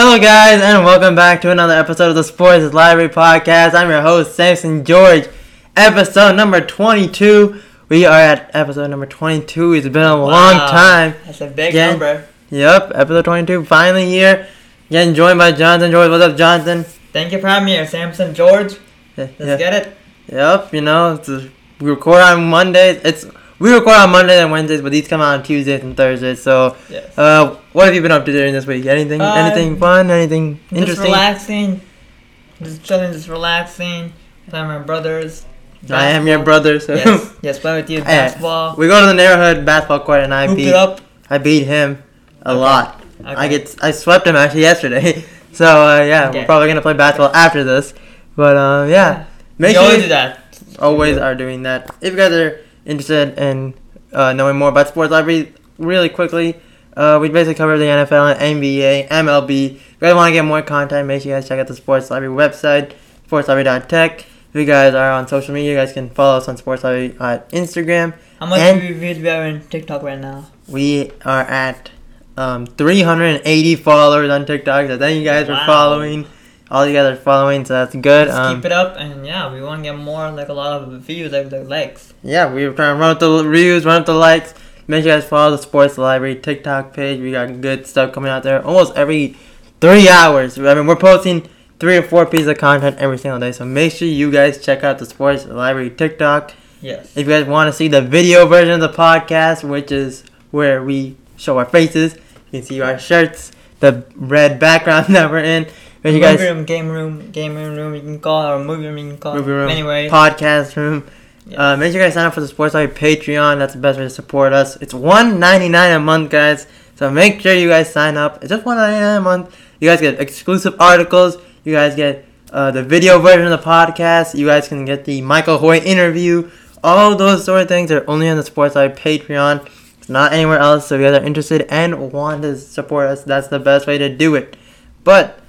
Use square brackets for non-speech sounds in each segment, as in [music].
Hello, guys, and welcome back to another episode of the Sports Library Podcast. I'm your host, Samson George. Episode number 22. We are at episode number 22. It's been a long time. That's a big Yeah. number. Yep, episode 22. Finally here. Getting joined by Jonathan George. What's up, Jonathan? Thank you for having me here, Samson George. Let's yeah. get it. Yep, you know, we record on Mondays. It's we record on Mondays and Wednesdays, but these come out on Tuesdays and Thursdays. So, Yes. uh, what have you been up to during this week? Anything, Uh, anything fun? Anything just interesting? Just relaxing. Just chilling, just relaxing. Playing with my brothers. I am your brother, so Yes, [laughs] yes, play with you. Basketball. we go to the neighborhood basketball court and I Hoop beat it up. I beat him a Okay. lot. Okay. I get I swept him actually yesterday. [laughs] So uh, yeah, Okay. we're probably gonna play basketball after this. But uh, yeah, make we sure always you do that. always are doing that. If you guys are interested in uh, knowing more about sports library, really quickly, uh, we basically cover the NFL and NBA, MLB. If you guys want to get more content, make sure you guys check out the Sports Library website, sportslibrary.tech. If you guys are on social media, you guys can follow us on Sports Library at Instagram. How much And- views we have on TikTok right now? We are at um, 380 followers on TikTok. So thank you guys for following. All you guys are following, so that's good. Um, keep it up, and yeah, we want to get more, like a lot of views, like the likes. yeah, we're trying to run up the reviews, run up the likes. Make sure you guys follow the Sports Library TikTok page. We got good stuff coming out there almost every three hours. I mean, we're posting three or four pieces of content every single day. So make sure you guys check out the Sports Library TikTok. Yes. If you guys want to see the video version of the podcast, which is where we show our faces, you can see our shirts, the red background [laughs] that we're in. Make you movie guys room, game room, game room, room you can call it, or movie room, you can call movie it. room, Anyway. podcast room. Yes. Uh, make sure you guys sign up for the Sports Library Patreon. That's the best way to support us. It's one ninety nine a month, guys. So make sure you guys sign up. It's just one ninety nine a month. You guys get exclusive articles. You guys get uh, the video version of the podcast. You guys can get the Michael Hoy interview. All those sort of things are only on the Sports Library Patreon. It's not anywhere else. So if you guys are interested and want to support us, that's the best way to do it. But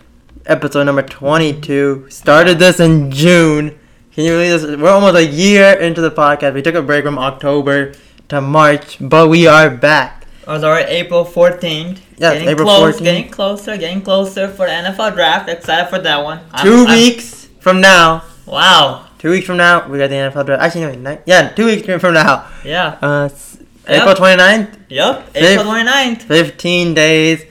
episode number twenty two started this in June. Can you believe this? We're almost a year into the podcast. We took a break from October to March, but we are back. It was already April 14th. Yeah, getting April close, 14th. Getting closer, getting closer for the NFL draft. Excited for that one. I'm- 2 I'm- weeks from now. Wow. Two weeks from now, we got the NFL draft. Actually, no, nine, yeah, two weeks from now. Yeah. Uh, s- Yep. April 29th, Yep. April 29th. 15 days.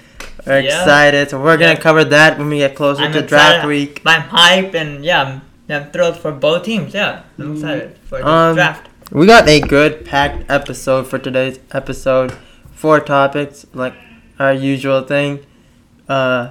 We're Yeah. excited. So we're going to cover that when we get closer I'm to excited. draft week. I'm hyped and yeah, I'm, I'm thrilled for both teams. Yeah. I'm excited for this Um, draft. We got a good packed episode for today's episode. Four topics, like our usual thing. Uh,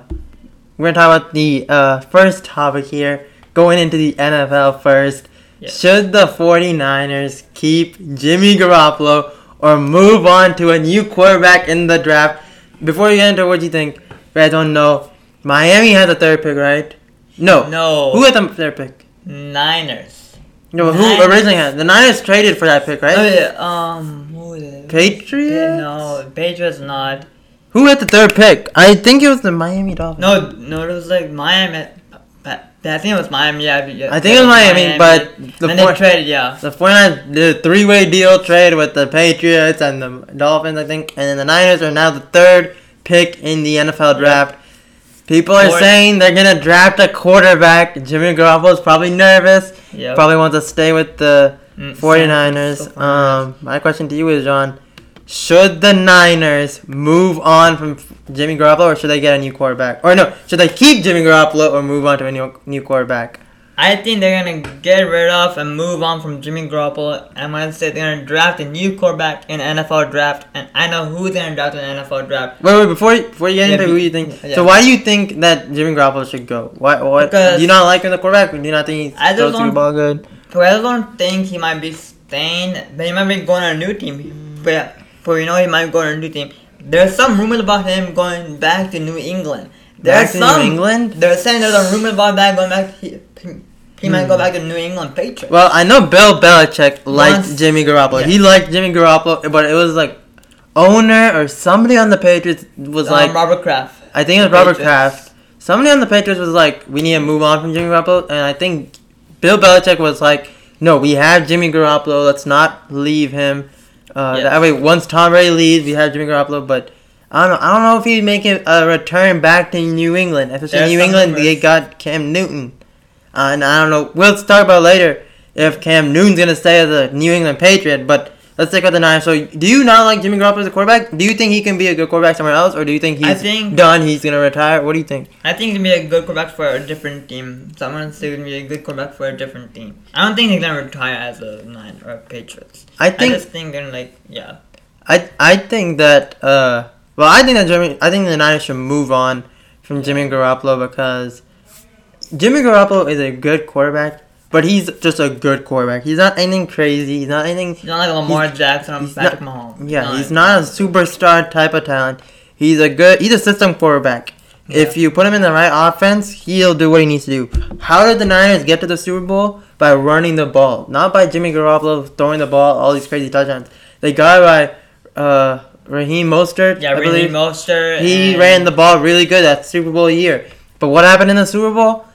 we're gonna talk about the uh, first topic here. Going into the NFL first. Yes. Should the 49ers keep Jimmy Garoppolo or move on to a new quarterback in the draft? Before you into what you think, you don't know, Miami had the third pick, right? No. No. Who had the third pick? Niners. No, who Niners. originally had? The Niners traded for that pick, right? Oh, yeah, um, who is it? Patriots? No, Patriots not. Who had the third pick? I think it was the Miami Dolphins. No, no, it was like Miami. I I think it was Miami. Yeah, yeah I think it was Miami, but the and four, they traded. Yeah. the 49ers did a three-way deal trade with the Patriots and the Dolphins, I think, and then the Niners are now the third pick in the NFL draft. People are Fourth. saying they're gonna draft a quarterback. Jimmy Garoppolo's probably nervous. Yeah. Probably wants to stay with the Mm, 49ers. so 49ers. Um, my question to you is, John, should the Niners move on from Jimmy Garoppolo or should they get a new quarterback? Or no, should they keep Jimmy Garoppolo or move on to a new new quarterback? I think they're gonna get rid of and move on from Jimmy Garoppolo. I'm gonna say they're gonna draft a new quarterback in NFL draft, and I know who they're gonna draft in NFL draft. Wait, wait, before you, before you get into be- who you think, yeah. so why do you think that Jimmy Garoppolo should go? Why? What? Because- do you not like him the quarterback? Do you not think he throws the don't- ball good? I don't think he might be staying, but he might be going to a new team. But, we know he might go to a new team. There's some rumors about him going back to New England. There's Back to some, New England? They're saying there's a rumor about that going back. He, he might Hmm. go back to New England Patriots. Well, I know Bill Belichick liked Once- Jimmy Garoppolo. Yeah. He liked Jimmy Garoppolo, but it was like owner or somebody on the Patriots was um, like, Robert Kraft. I think it was Robert Patriots. Kraft. Somebody on the Patriots was like, we need to move on from Jimmy Garoppolo, and I think Bill Belichick was like, no, we have Jimmy Garoppolo. Let's not leave him. Uh, Yes. That way, once Tom Brady leaves, we have Jimmy Garoppolo. But I don't know. I don't know if he'd make a return back to New England. Especially There's New England, they got Cam Newton, uh, and I don't know. We'll talk about later if Cam Newton's gonna stay as a New England Patriot. But let's take out the Niners. So, do you not like Jimmy Garoppolo as a quarterback? Do you think he can be a good quarterback somewhere else, or do you think he's I think- done? He's gonna retire. What do you think? I think he's gonna be a good quarterback for a different team. Someone said gonna be a good quarterback for a different team. I don't think he's gonna retire as a nine or a Patriots. I think. I just think they're like yeah. I I think that uh well I think that Jimmy I think the Niners should move on from Jimmy Garoppolo because Jimmy Garoppolo is a good quarterback, but he's just a good quarterback. He's not anything crazy. He's not anything. He's not like Lamar Jackson or Patrick not- Mahomes. Yeah, No, he's not a superstar type of talent. He's a good. He's a system quarterback. If you put him in the right offense, he'll do what he needs to do. How did the Niners get to the Super Bowl? By running the ball, not by Jimmy Garoppolo throwing the ball, all these crazy touchdowns. They got it by uh, Raheem Mostert. Yeah, I Randy believe. Mostert. He ran the ball really good that Super Bowl year. But what happened in the Super Bowl?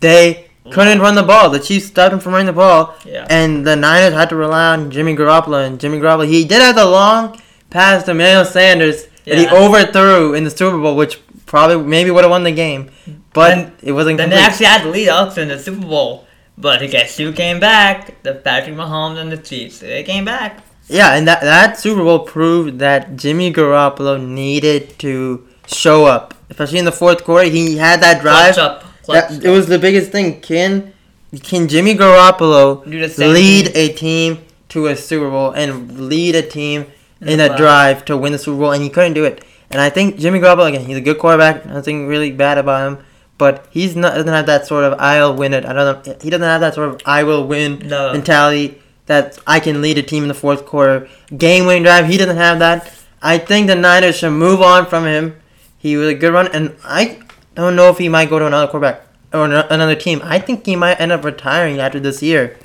They couldn't run the ball. The Chiefs stopped him from running the ball, Yeah. and the Niners had to rely on Jimmy Garoppolo. And Jimmy Garoppolo, he did have the long pass to Emmanuel Sanders that he overthrew in the Super Bowl, which probably maybe would have won the game, but And it wasn't. Then they complete. actually had the lead also in the Super Bowl. But guess who came back? The Patrick Mahomes and the Chiefs. They came back. Yeah, and that that Super Bowl proved that Jimmy Garoppolo needed to show up, especially in the fourth quarter. He had that drive. Clutch up. Clutch That, it was the biggest thing. Can can Jimmy Garoppolo Do the same lead a team to a Super Bowl and lead a team In in a drive to win the Super Bowl? And he couldn't do it. And I think Jimmy Garoppolo again, he's a good quarterback. Nothing really bad about him. But he's not doesn't have that sort of I'll win it. I don't know. He doesn't have that sort of I will win No. mentality that I can lead a team in the fourth quarter. Game winning drive. He doesn't have that. I think the Niners should move on from him. He was a good run, and I don't know if he might go to another quarterback or another team. I think he might end up retiring after this year.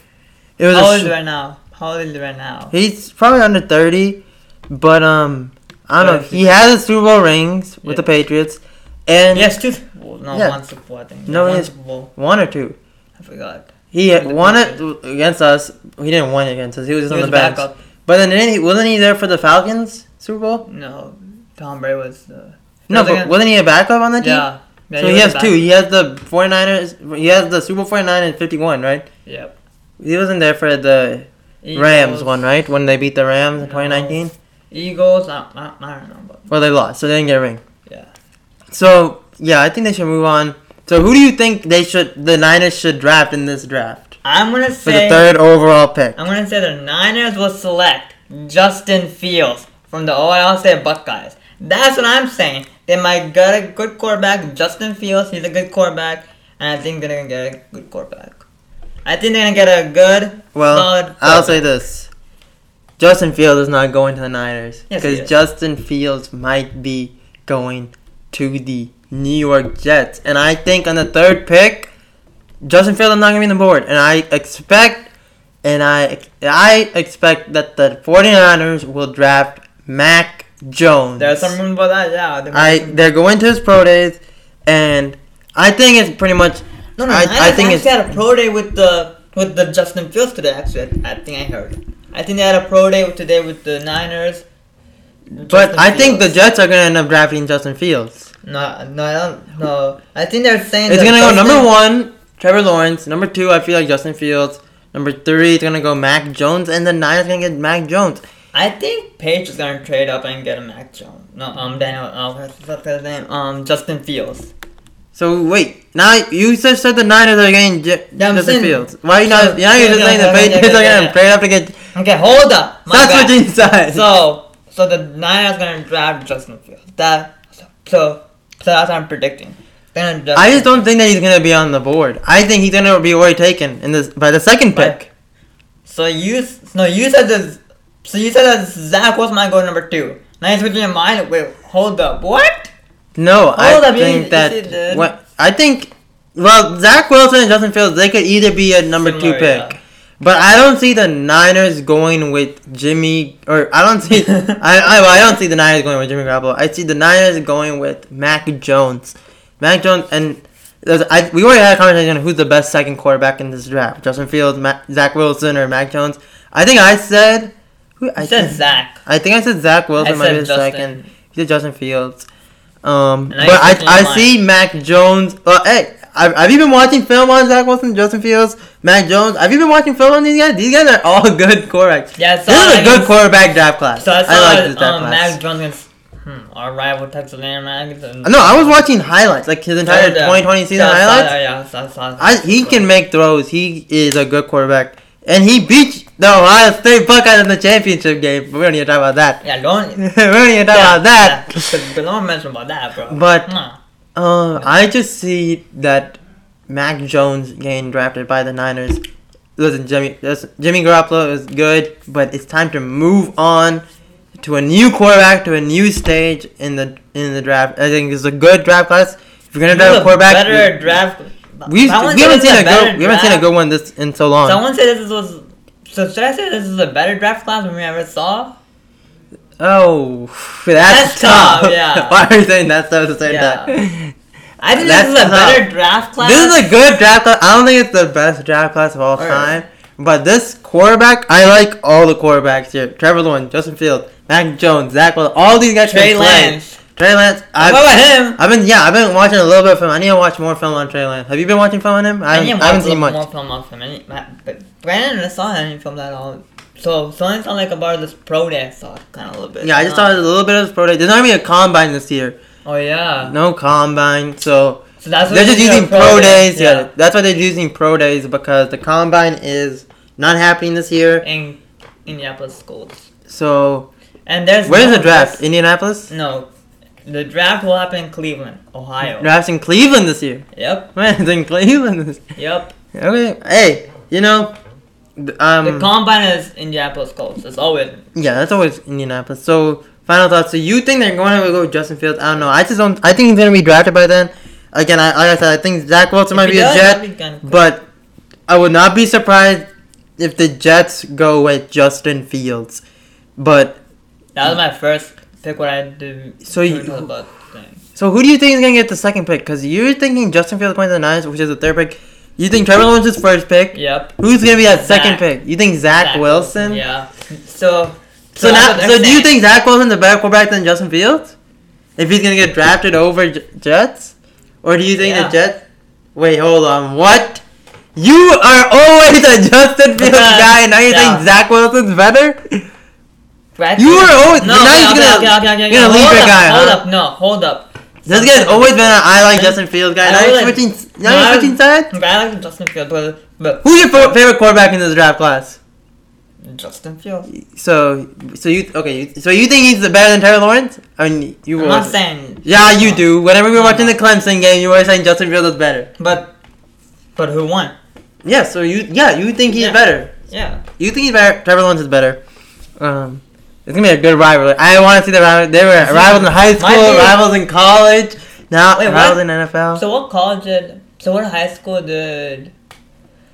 It was How old is sh- right now? How old is right now? he's probably under thirty, but um, I don't know. He has a Super Bowl rings with the Patriots, and Yes, two Super Bowls. No, Yeah. one Super Bowl, I think. No, one he has- Super Bowl. one or two. I forgot. He won it against us. He didn't win against us. He was just He on was the bench. backup. But then didn't he, wasn't he there for the Falcons Super Bowl? No, Tom Brady was. Uh, No, was but against- wasn't he a backup on the team? Yeah. Yeah so he has two. He has the 49ers. He has the Super Bowl 49 and 51, right? Yep. He wasn't there for the Rams one, right? When they beat the Rams in No. 2019? Eagles. I, I, I don't know. But Well, they lost, so they didn't get a ring. Yeah. So, yeah, I think they should move on. So, who do you think they should, the Niners should draft in this draft? I'm gonna say. For the third overall pick. I'm gonna say the Niners will select Justin Fields from the Ohio State Buckeyes. That's what I'm saying. They might get a good quarterback, Justin Fields. He's a good quarterback, and I think they're gonna get a good quarterback. I think they're gonna get a good, Well. I'll say this. Justin Fields is not going to the Niners. Because is. Justin Fields might be going to the New York Jets. And I think on the third pick, Justin Fields is not going to be on the board. And I expect, and I, I expect that the 49ers will draft Mac Jones. There's some room for that. Yeah. there I, they're going to his pro days, and I think it's pretty much no, no. I- Niners I think it's- had a pro day with the with the Justin Fields today. Actually, I think I heard. I think they had a pro day today with the Niners. But Justin I think the Jets are going to end up drafting Justin Fields. No, no, I don't. No, I think they're saying It's gonna go number one, Trevor Lawrence. Number two, I feel like Justin Fields. Number three, it's gonna go Mac Jones, and the Niners gonna get Mac Jones. I think Page is gonna trade up and get a Mac Jones. No, um, Daniel. Uh, what's, his name? Um, Justin Fields. So wait, now you just said the Niners are getting J- Yeah, Justin saying- Fields. Why you so- not? Now you're just saying the yeah, yeah, Patriots are gonna trade up to get. Okay, hold up. My That's bad. what you said. So, so the Niners gonna draft Justin Fields. That so so, so that's what I'm predicting. Draft I just don't think that he's gonna be on the board. I think he's gonna be already taken in this by the second pick. So you no, you said this. So you said that Zach was my goal number two. Now you're switching your mind. Wait, hold up. What? No, I up, think you that that. what I think. Well, Zach Wilson and Justin Fields, they could either be a number two pick. yeah. But I don't see the Niners going with Jimmy, or I don't see, [laughs] I, I, well, I don't see the Niners going with Jimmy Garoppolo. I see the Niners going with Mac Jones, Mac Jones, and I, we already had a conversation on who's the best second quarterback in this draft: Justin Fields, Mac, Zach Wilson, or Mac Jones. I think I said, who, I I said think, Zach. I think I said Zach Wilson I might be said the Justin. second He said Justin Fields. Um, I but I, I see Mac Jones. Uh, hey, have, have you been watching film on Zach Wilson, Justin Fields, Mac Jones? Have you been watching film on these guys? These guys are all [laughs] good quarterbacks. Yeah, so this is a I good quarterback draft class. So I saw like this draft um, class. Mac Jones against hmm, our rival Texas A&M. no, I was watching highlights, like his entire So, yeah. 2020 season So highlights. yeah, so I saw I, he can make throws. He is a good quarterback. And he beat the Ohio State Buckeyes in the championship game. We don't need to talk about that. Yeah, don't. [laughs] we don't need to talk yeah, about that. Yeah, but, don't mention about that, bro. But- Nah. Uh, I just see that Mac Jones getting drafted by the Niners. Listen, Jimmy, listen, Jimmy Garoppolo is good, but it's time to move on to a new quarterback, to a new stage in the in the draft. I think it's a good draft class. If you're gonna draft a quarterback, Better draft. We, we haven't seen a good we haven't seen a good one this in so long. Someone said this was. So should I say this is a better draft class than we ever saw? Oh, [laughs] that's, That's tough. tough, yeah. [laughs] Why are you saying that's tough at the same Yeah. time? I think That's this is a tough. better draft class. This is a good draft class. I don't think it's the best draft class of all Alright. time. But this quarterback, I like all the quarterbacks here. Trevor Lawrence, Justin Fields, Mac Jones, Zach Wilson, all these guys Trey can play. Lance. Trey Lance. I've, about him? I've been yeah, I've been watching a little bit of film. I need to watch more film on Trey Lance. Have you been watching film on him? I I haven't, I haven't seen much. more film on him. Any, but Brandon, I saw any film that all. So, so I saw like about this pro day. I saw kind of a little bit. Yeah, I just saw uh, a little bit of his pro day. There's not be a combine this year. Oh yeah. No combine, so So that's what they're just using a pro day. days. Yeah. that's why they're using pro days because the combine is not happening this year. In Indianapolis schools. So And there's where's no the draft? Indianapolis. No, the draft will happen in Cleveland, Ohio. Draft's in Cleveland this year. Yep. Man, it's in Cleveland. This Yep. okay. Hey, you know, um, The combine is Indianapolis Colts. It's always. yeah, that's always Indianapolis. So final thoughts. So you think they're going to go with Justin Fields? I don't know. I just don't. I think he's gonna be drafted by then. Again, I, like I said, I think Zach Wilson might be he a Jet, be kinda but I would not be surprised if the Jets go with Justin Fields. But that was my first pick. What I did. So you- so who do you think is gonna get the second pick? Because you're thinking Justin Fields going to the Niners, which is the third pick. You think Trevor Lawrence is first pick? Yep. Who's gonna be that second pick? You think Zach, Wilson? Yeah. So. So, that's now, so do you think Zach Wilson's a better quarterback than Justin Fields? If he's gonna get drafted over J- Jets, or do you think Yeah. the Jets? Wait, hold on. What? You are always a Justin Fields [laughs] guy, and now you Yeah. think Zach Wilson's better? You were always- No, now okay, he's gonna- okay, okay, okay, you're gonna leave hold your up, guy, Hold huh? up, no, hold up. This guy's always been an I like Justin Fields guy. I Now you're like- switching. Now you're switching sides. I like Justin Fields, but, but Who's your fa- favorite quarterback in this draft class? Justin Fields. So, so you okay? So you think he's better than Trevor Lawrence? I mean, you I'm were. not saying. Yeah, you do. Whenever we were watching the Clemson game, you were saying Justin Fields is better. But, but who won? Yeah, so you yeah you think he's Yeah. better. Yeah. You think he's better. Trevor Lawrence is better. Um, it's gonna be a good rivalry. I want to see the rivalry. They were rivals in high school, rivals in college. Now Wait, what? rivals in NFL. So what college did? So what high school did?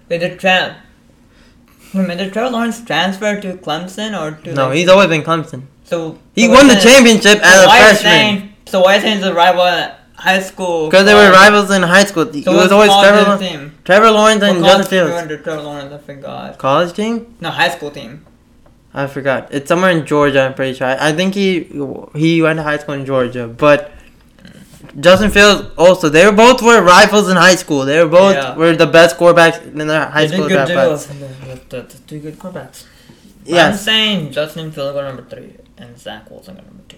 Wait, did Tra- Wait, a minute, did Trevor Lawrence transfer to Clemson or to? no, like, he's always been Clemson. So He won the championship so as a why are you freshman saying? So why is he a rival at high school? because they were rivals in high school. It So was always Trevor? Trevor Lawrence What and Justin Fields. Trevor Lawrence? I forgot. College team? No, high school team. I forgot. It's somewhere in Georgia. I'm pretty sure. I, I think he he went to high school in Georgia, but Justin Fields also. They were both were rivals in high school. They were both Yeah. were the best quarterbacks in their high They school did good draft deals. Two good quarterbacks. I'm saying Justin Fields go number three and Zach Wilson go number two.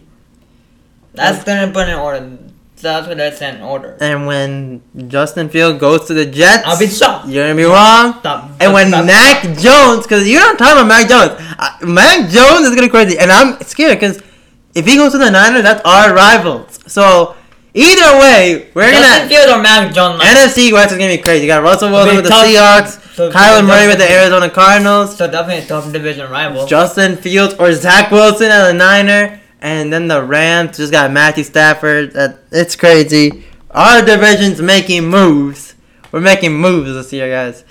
That's gonna put in order. That's what that's in order. And when Justin Field goes to the Jets, I'll be shocked. you're gonna be wrong. Stop. And when stop- Mac Jones, because you're not talking about Mac Jones, uh, Mac Jones is gonna be crazy, and I'm scared because if he goes to the Niners, that's our rivals. So either way, we're Justin gonna Justin Fields or Mac Jones. NFC West is gonna be crazy. You got Russell Wilson with the tough. Seahawks, So- Kyler Murray with the Arizona Cardinals, So definitely a tough division rival. Justin Fields or Zach Wilson at the Niner, and then the Rams just got Matthew Stafford. That it's crazy. Our division's making moves. We're making moves this year, guys.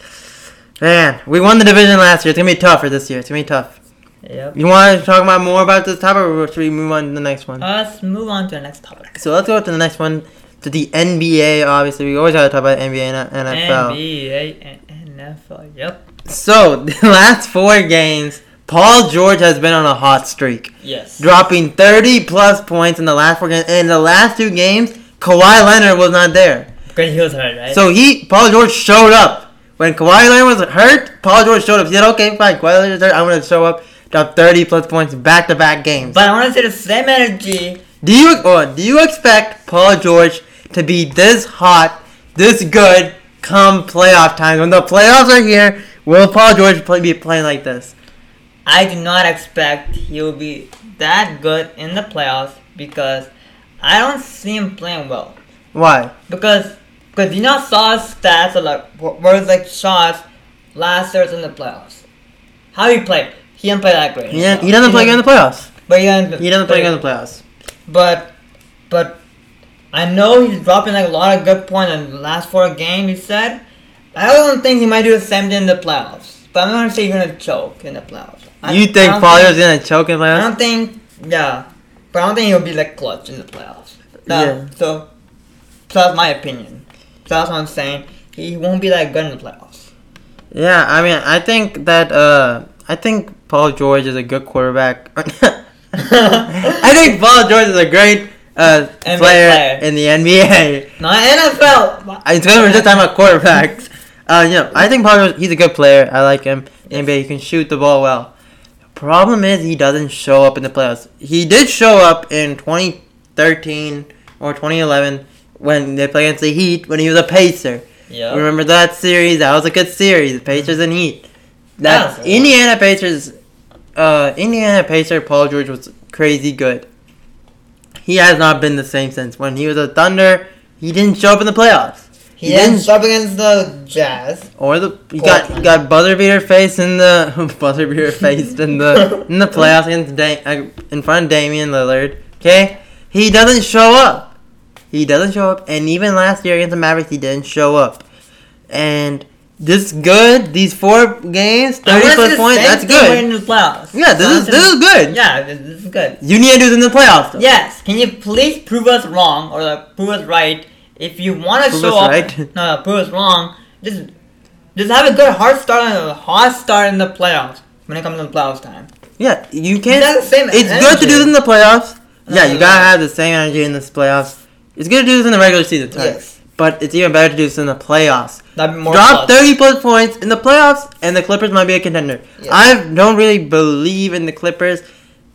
Man, we won the division last year. It's gonna be tougher this year. It's gonna be tough. Yep. You want to talk about more about this topic, or should we move on to the next one? Uh, let's move on to the next topic. So let's go to the next one, to the NBA. Obviously, we always gotta talk about NBA and NFL. NBA and NFL. Yep. So [laughs] the last four games, Paul George has been on a hot streak, Yes. dropping 30 plus points in the last four games. In the last two games, Kawhi Leonard was not there. Because he was hurt, right? So he, Paul George showed up. When Kawhi Leonard was hurt, Paul George showed up. He said, okay, fine, Kawhi Leonard's hurt, I'm going to show up, drop 30 plus points back to back games. but I want to say the same energy. Do you or do you expect Paul George to be this hot, this good come playoff time? When the playoffs are here, will Paul George play, be playing like this? I do not expect he will be that good in the playoffs because I don't see him playing well. Why? Because because you know saw his stats or like wh- where like shots last year's in the playoffs. How he played? He didn't play that great. He, doesn't- he doesn't play good in the playoffs. But he doesn't. He doesn't play in the playoffs. But but I know he's dropping like a lot of good points in the last four games. He said. I don't think he might do the same thing in the playoffs. But I'm not gonna say he's gonna choke in the playoffs. I- You think don't Paul George is gonna choke in the I don't think, yeah, but I don't think he'll be like clutch in the playoffs. No, Yeah. So, so that's my opinion. So that's what I'm saying. He won't be that good in the playoffs. Yeah, I mean, I think that uh, I think Paul George is a good quarterback. [laughs] I think Paul George is a great uh, [laughs] player, player. in the NBA. Not NFL. I- It's because we're just talking about quarterbacks. [laughs] Uh, you know, I think Paul George, he's a good player. I like him. Yes. NBA, he can shoot the ball well. Problem is, he doesn't show up in the playoffs. He did show up in 2013 or 2011 when they played against the Heat when he was a Pacer. Yeah. Remember that series? That was a good series. Pacers and Heat. That was- Indiana Pacers, uh, Indiana Pacer Paul George was crazy good. He has not been the same since when he was a Thunder. He didn't show up in the playoffs. He, He didn't against the Jazz. Or the he got he got buzzer beater face in the [laughs] buzzer beater faced in the in the playoffs against da- uh, in front of Damian Lillard. Okay, he doesn't show up. He doesn't show up, and even last year against the Mavericks, he didn't show up. And this good. These four games, thirty plus points. That's good. In the playoffs. Yeah, this is this is good. Yeah, this, this is good. You need to do this in the playoffs. Though. Yes. Can you please prove us wrong or like, prove us right? If you want to Prove show up, right? [laughs] no, prove us wrong. Just, just have a good hard start and a hot start in the playoffs when it comes to the playoffs time. Yeah, you can't. That's the same It's good to do this in the playoffs. Yeah, you No, gotta no. have the same energy in this playoffs. It's good to do this in the regular season time. Yes. But it's even better to do this in the playoffs. That'd be more Drop clutch. 30 plus points in the playoffs, and the Clippers might be a contender. Yes. I don't really believe in the Clippers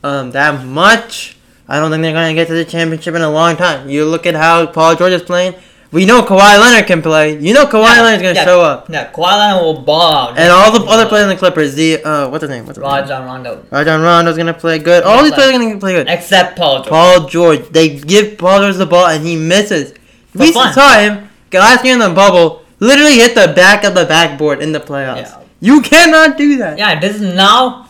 um, that much. I don't think they're going to get to the championship in a long time. You look at how Paul George is playing. We know Kawhi Leonard can play. You know Kawhi Yeah, Leonard's going to yeah. show up. Yeah, Kawhi Leonard will ball out. And all the other players in the Clippers, the, uh, what's his name? What's his name? Rajon Rondo. Rajon Rondo's going to play good. All these players are going to play good. Except Paul George. Paul George. They give Paul George the ball and he misses. We fun. saw him last year in the bubble literally hit the back of the backboard in the playoffs. Yeah. You cannot do that. Yeah, this is now.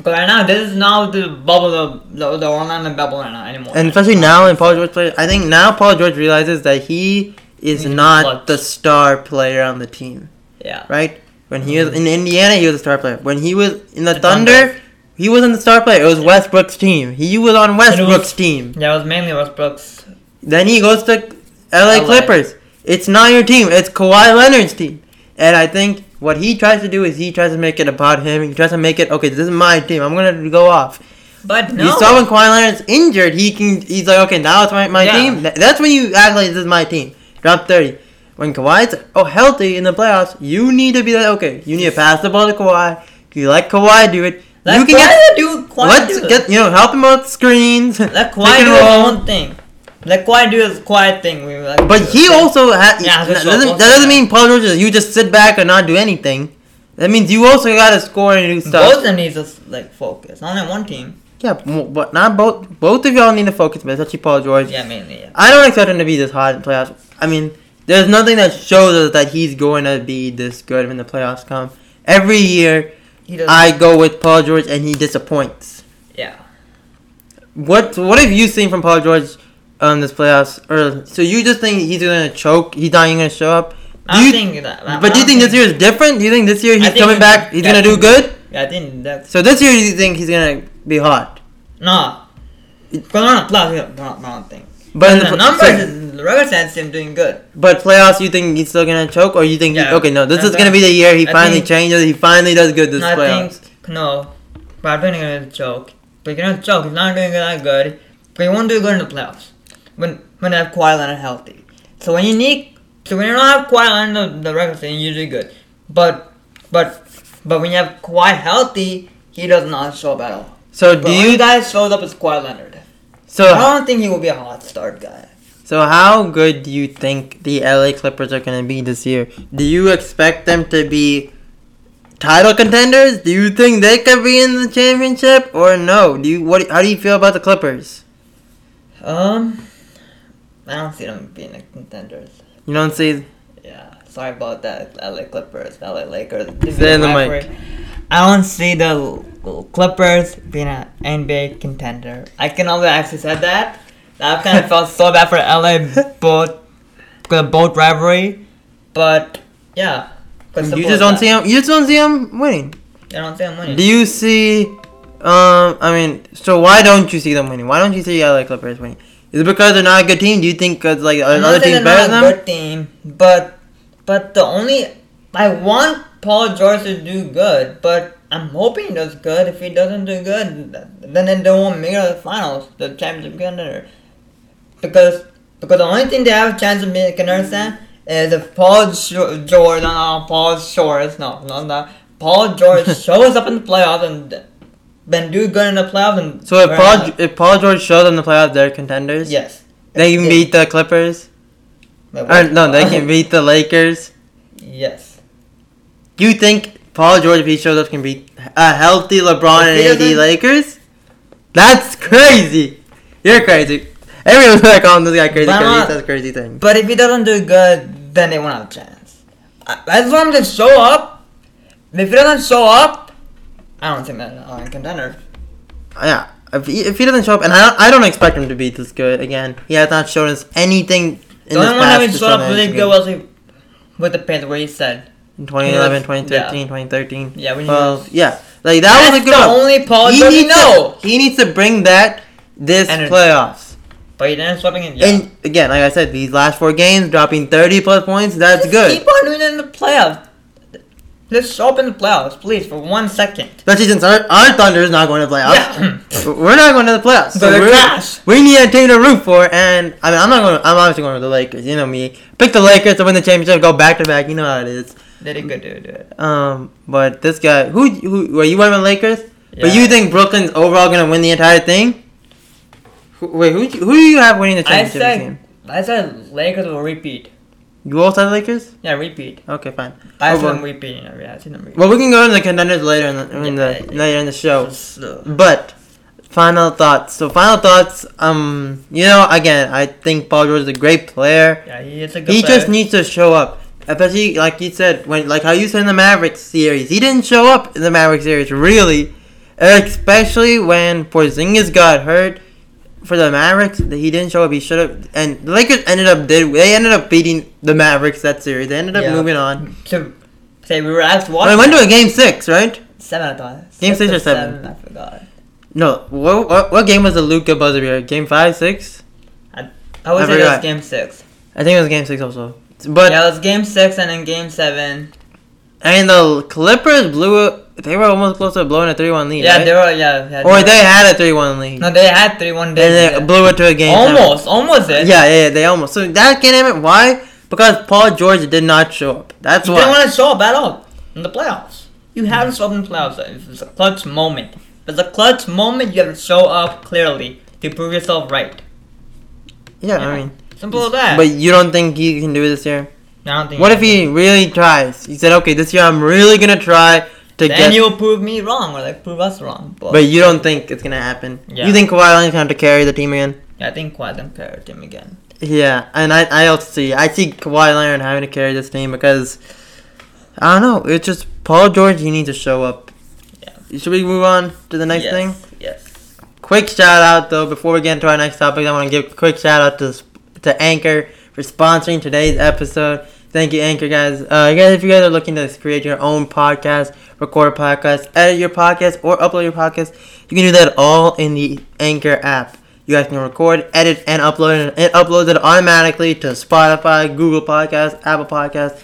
Because right now, this is now the bubble, the, the, the Orlando bubble right now anymore. And especially now in Paul George plays, I think now Paul George realizes that he is He's not the star player on the team, yeah. right? When he was in Indiana, he was a star player. When he was in the, The Thunder, Thunder. he wasn't the star player. It was Westbrook's team. He was on Westbrook's team. Yeah, it was mainly Westbrook's. Then he goes to LA, LA. Clippers. It's not your team. It's Kawhi Leonard's team. And I think what he tries to do is he tries to make it about him. He tries to make it okay. This is my team. I'm gonna go off. But no. You saw when Kawhi Leonard's injured, he can. He's like, okay, now it's my, my Yeah. team. That's when you act like this is my team. Drop thirty. When Kawhi's oh healthy in the playoffs, you need to be like, okay, you need to pass the ball to Kawhi. You let Kawhi do it. Let you can Kawhi get. do Kawhi Let's do get you know help him out screens. Let [laughs] Kawhi do his own thing. Let Kawhi do his quiet thing. We like But he also has. Yeah, that, doesn't, that doesn't mean Paul George is you just sit back and not do anything. That means you also gotta score and do stuff. both of them needs to like focus. Only one team. Yeah, but not both. Both of y'all need to focus, but especially Paul George. Yeah, mainly. Yeah. I don't expect him to be this hot in the playoffs. I mean, there's nothing that shows us that he's going to be this good when the playoffs come. Every year, He does. I go with Paul George and he disappoints. yeah. What What have you seen from Paul George on this playoffs? Or so you just think he's gonna choke? He's not even gonna show up? Do you- thinking that. But I do you don't think this year is different? Do you think this year he's coming he- back? He's yeah, gonna do good. Yeah, I think that's So this year, do you think he's gonna be hot? no. Because not plus, yeah, not not think. But in the, the, numbers, so- in the regular sense, him doing good. but playoffs, you think he's still gonna choke, or you think? he- okay, no, this is gonna be the year he I finally think- changes. He finally does good this No, I playoffs. think no. but I think they're gonna choke. But you're gonna choke. He's not doing that good. But you won't do good in the playoffs when when you have Kawhi Leonard healthy. So when you need, so when you don't have Kawhi Leonard the, the season, you're usually good. But but but when you have Kawhi healthy, he does not show up at all. So The do you? guys shows up as Kawhi Leonard. So I don't think he will be a hot start guy. so how good do you think the LA Clippers are gonna be this year? Do you expect them to be title contenders? Do you think they could be in the championship or no? Do you what? How do you feel about the Clippers? Um, I don't see them being contenders. You don't see. Yeah, sorry about that, LA Clippers, LA Lakers. Say in the mic. I don't see the Clippers being an NBA contender. I can only actually said that. I kind of felt so bad for LA [laughs] both the boat rivalry, but yeah. You just don't that. see them. You just don't see them winning. I don't see them winning. Do you see? Um, I mean, so why don't you see them winning? Why don't you see LA Clippers winning? Is it because they're not a good team? Do you think because like I'm other teams better than them? good team, but but the only I want Paul George to do good, but I'm hoping he does good. If he doesn't do good, then they won't make it to the finals, the championship contender. Because because the only thing they have a chance of being contender is if Paul George, no, no, Paul Shores, no, no, no, Paul George [laughs] shows up in the playoffs and then do good in the playoffs and So if Paul if Paul George shows them the playoffs, they're contenders. yes, They can beat the Clippers. Or, no, they can [laughs] beat the Lakers. yes. You think Paul George, if he shows up, can beat a healthy LeBron If and AD Lakers? That's crazy. You're crazy. Everyone's [laughs] like calling this guy crazy because he says crazy things. But if he doesn't do good, then they won't have a chance. I, I just want him to show up. If he doesn't show up, I don't think they're uh, a contender. Uh, yeah, if he, if he doesn't show up, and I don't, I don't expect him to be this good again. He has not shown us anything in The only one having to showed up really good was with the Panthers, where he said, in 2011, Yeah. 2013, 2013. Yeah, when he well, yeah, like that was a good. the one. only Paul he needs know. To, he needs to bring that this Energy. playoffs. but he didn't sweeping it. Yeah. And again, like I said, these last four games, dropping 30 plus points, that's Just good. Keep on doing it in the playoffs. Let's open the playoffs, please, for one second. Especially since our, our Thunder is not going to playoffs. Yeah. [clears throat] We're not going to the playoffs. So we're- trash. We need a team to root for, and I mean, I'm not going. to I'm obviously going to the Lakers. You know me. Pick the Lakers to win the championship, go back to back. You know how it is. They did good do it. Um, but this guy, who, who, were you with Lakers? But you think Brooklyn's overall going to win the entire thing? Who, wait, who, who do you have winning the championship this said? I said Lakers will repeat. You all said Lakers? Yeah, repeat. Okay, fine. I Oh, said them repeating. Yeah, I said them repeat. Well, we can go into the contenders later in the, in the Yeah, yeah. later in the show. So- But final thoughts. So final thoughts. Um, you know, again, I think Paul George is a great player. Yeah, he is a good He player. just needs to show up. Especially like you said, when like how you said in the Mavericks series, he didn't show up in the Mavericks series really. Especially when Porzingis got hurt for the Mavericks, he didn't show up. He should have. And the Lakers ended up did they ended up beating the Mavericks that series. They ended up Yeah. moving on. to say we were asked I watching. went to a game six, right? seven. I thought. Game six or or seven? I forgot. No. What what, what game was the Luka buzzer beater? Game five, six? I I say it was game six. I think it was game six also. But yeah, it was game six and then game seven. and the Clippers blew it. They were almost close to blowing a three-one lead. Yeah, right? they were. Yeah, yeah or were- they had a three-one lead, No, they had three one and day. they blew it to a game. almost, almost it. Yeah, yeah, yeah, they almost. So that can name it. Why? Because Paul George did not show up. That's You why. didn't want to show up at all in the playoffs. You haven't shown up in the playoffs. If It's a clutch moment. If it's a clutch moment, you have to show up clearly to prove yourself right. yeah, Yeah. I mean, Simple as that. but you don't think he can do this year? I don't think What if he really tries? He said, "Okay, this year I'm really gonna try to Then get." you'll prove me wrong or like prove us wrong. But, But you don't think it's gonna happen? Yeah. You think Kawhi Leonard's gonna have to carry the team again? yeah, I think Kawhi can the team again. Yeah, and I, I also see I see Kawhi Leonard having to carry this team because I don't know. It's just Paul George. He needs to show up. Yeah. Should we move on to the next yes, thing? Yes. Quick shout out though before we get into our next topic. I want to give a quick shout out to to Anchor for sponsoring today's episode. Thank you, Anchor guys. Uh, guys, if you guys are looking to create your own podcast, record a podcast, edit your podcast, or upload your podcast, you can do that all in the Anchor app. You guys can record, edit, and upload it. It uploads it automatically to Spotify, Google Podcasts, Apple Podcasts,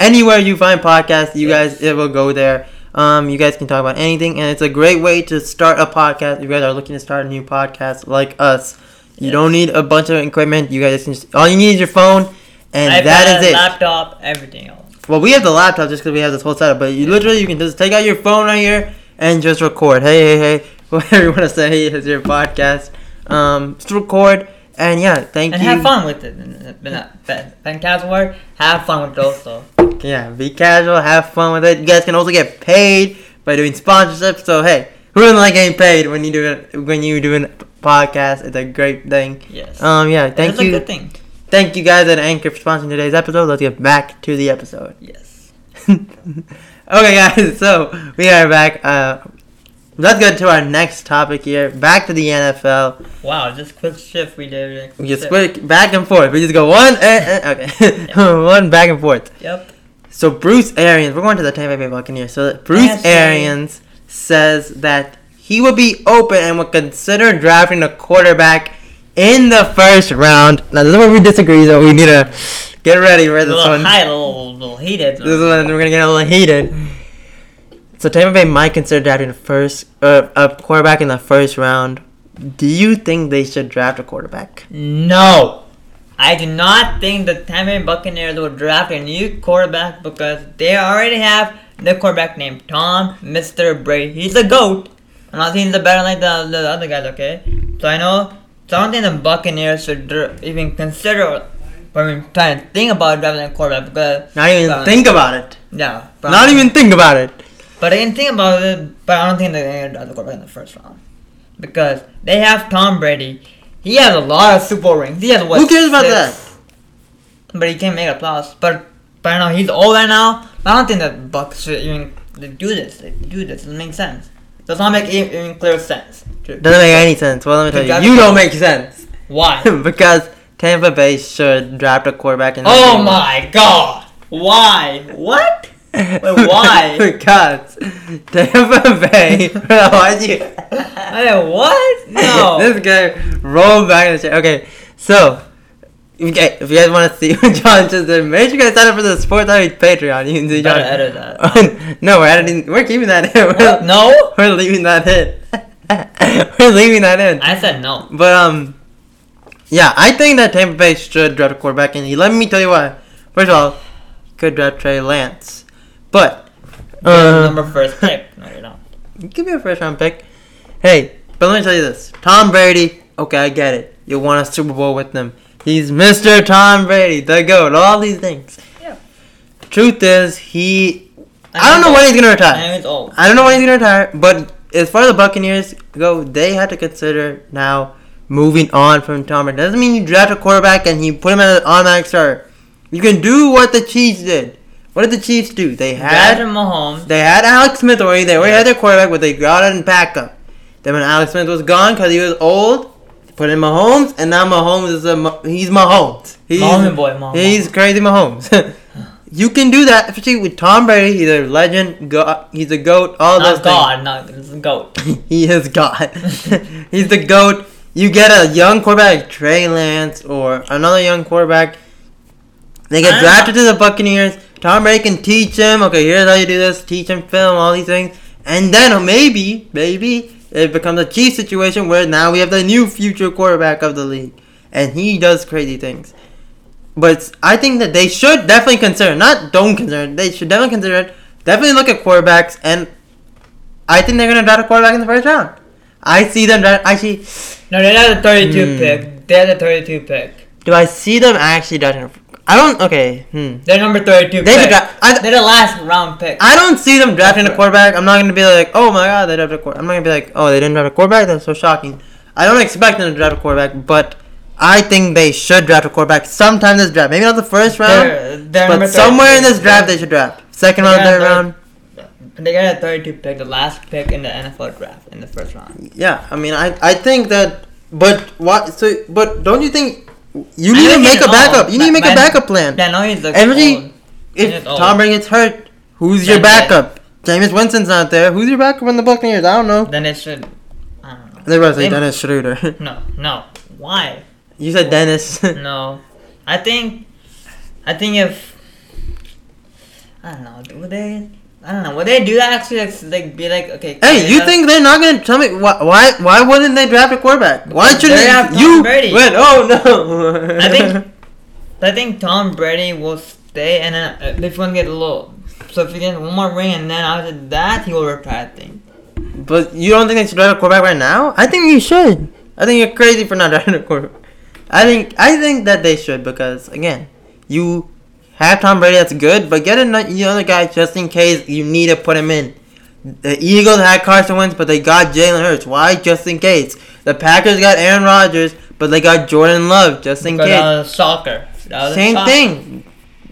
anywhere you find podcasts. You Yes. guys, it will go there. Um, you guys can talk about anything, and it's a great way to start a podcast. If you guys are looking to start a new podcast like us, you Yes. don't need a bunch of equipment. You guys can just all you need is your phone, and that is it. Laptop, everything else. Well, we have the laptop just because we have this whole setup, but you literally you can just take out your phone right here and just record. Hey, hey, hey, [laughs] whatever you want to say is your podcast. Um, just record and yeah, thank And you. And have fun with it. But not bad. Fantastic word. Have fun with it also. Yeah, be casual, have fun with it. You guys can also get paid by doing sponsorships. So hey, who doesn't like getting paid when you do it when you doing a podcast? It's a great thing. Yes. Um, yeah, thank you. It's a you, good thing. Thank you guys at Anchor for sponsoring today's episode. Let's get back to the episode. Yes. [laughs] okay, guys, so we are back. Uh, let's get to our next topic here. Back to the NFL. Wow, just quick shift we did. We just quick back and forth. We just go one, eh, eh, okay, [laughs] one back and forth. Yep. So Bruce Arians, we're going to the Tampa Bay Buccaneers. So Bruce. Arians says that he would be open and would consider drafting a quarterback in the first round. Now this is where we disagree, so we need to get ready for A this little one. high, a little, little heated. This is when we're gonna get a little heated. So Tampa Bay might consider drafting a first uh, a quarterback in the first round. Do you think they should draft a quarterback? No. I do not think the Tampa Bay Buccaneers will draft a new quarterback because they already have the quarterback named Tom Mr. Brady. He's a goat. I'm not saying he's better like the, the other guys, okay? So I know, so I don't think the Buccaneers should even consider, or even try to think about drafting a quarterback because, Not even Uh, think about it. yeah. Not even think about it. But I can think about it, but I don't think they're going to draft the quarterback in the first round. Because they have Tom Brady. He has a lot of Super Bowl rings. He has what? Who cares about six? that? But he can't make a plus. But but I know he's old right now. I don't think that Bucks should even do this. They do this. It doesn't make sense. Does not make even, clear sense. Doesn't make any sense. Well, let me tell you, you don't make sense Why? [laughs] because Tampa Bay should draft a quarterback in. the oh first my god! Why? What? Wait, why? [laughs] because Tampa Bay. [laughs] Why'd you? I mean, what? No. this guy rolled back in the chair. Okay, so okay, if you guys want to see [laughs] what John just did, make sure you guys sign up for the Sports Outreach Patreon. You can see John. Edit that. [laughs] no, we're editing. We're keeping that in. We're, [laughs] No. we're leaving that in. we're leaving that in. I said no. But um, yeah, I think that Tampa Bay should draft a quarterback, and let me tell you why. First of all, could draft Trey Lance, but uh, number first pick. No, you're not. Give me a first round pick. Hey, but let me tell you this. Tom Brady, okay, I get it. You won a Super Bowl with him. He's Mr. Tom Brady, the GOAT, all these things. Yeah. Truth is, he. I don't know when he's going to retire. And he's old. I don't know when he's going to retire, but as far as the Buccaneers go, they had to consider now moving on from Tom Brady. Doesn't mean you draft a quarterback and you put him as an automatic starter. You can do what the Chiefs did. What did the Chiefs do? They had Patrick Mahomes. they had Alex Smith already. They already had their quarterback, but they got it in backup. Then when Alex Smith was gone because he was old, put in Mahomes, and now Mahomes is a he's Mahomes. He's, Mahomes boy, Mahomes. He's crazy Mahomes. [laughs] you can do that, especially with Tom Brady. He's a legend. Go- he's a goat. All those Not God, not it's a goat. [laughs] he is God. [laughs] he's the goat. You get a young quarterback, like Trey Lance, or another young quarterback. They get drafted to the Buccaneers. Tom Brady can teach him. Okay, here's how you do this. Teach him film, all these things, and then maybe, maybe it becomes a Chiefs situation where now we have the new future quarterback of the league, and he does crazy things. But I think that they should definitely consider, not don't consider, they should definitely consider it. Definitely look at quarterbacks, and I think they're gonna draft a quarterback in the first round. I see them. Draft, I see. No, they had a 32 Hmm. pick. They had a 32 pick. Do I see them actually drafting? I don't. Okay. Hmm. They're number 32 They pick. draft. I, They're the last round pick. I don't see them drafting a quarterback. I'm not gonna be like, oh my god, they drafted a quarterback. I'm not gonna be like, oh, they didn't draft a quarterback. That's so shocking. I don't expect them to draft a quarterback, but I think they should draft a quarterback sometime this draft. Maybe not the first round, They're, they're but somewhere in this draft they should draft. Second round, third round. They got a 32 pick, the last pick in the NFL draft in the first round. Yeah, I mean, I I think that, but what? So, but don't you think you need to make a backup? You need to make a backup plan. Yeah, no, he's the Every old. if. Tom Brady gets hurt, who's your Then they- backup? Jameis Winston's not there. Who's your backup in the Buccaneers? I don't know. Then it should. I don't know. They were say Dennis Schroeder. [laughs] No, no. Why? you said Dennis. [laughs] No. I think. I think if. I don't know. Do they? I don't know. Would they do that actually? Like, like be like, okay. Hey, you think they're not gonna tell me why? Why, why wouldn't they draft a quarterback? Why shouldn't they have Tom you Brady. win? Oh no! I think I think Tom Brady will stay, and then uh, if one get a little, so if he gets one more ring, and then after that he will retire. I think. But you don't think they should draft a quarterback right now? I think you should. I think you're crazy for not [laughs] drafting a quarterback. I think I think that they should because again, you have Tom Brady that's good, but get another guy just in case you need to put him in. The Eagles had Carson Wentz, but they got Jalen Hurts. Why? Just in case. The Packers got Aaron Rodgers, but they got Jordan Love just in Because case. Uh, was soccer. Same soccer. thing.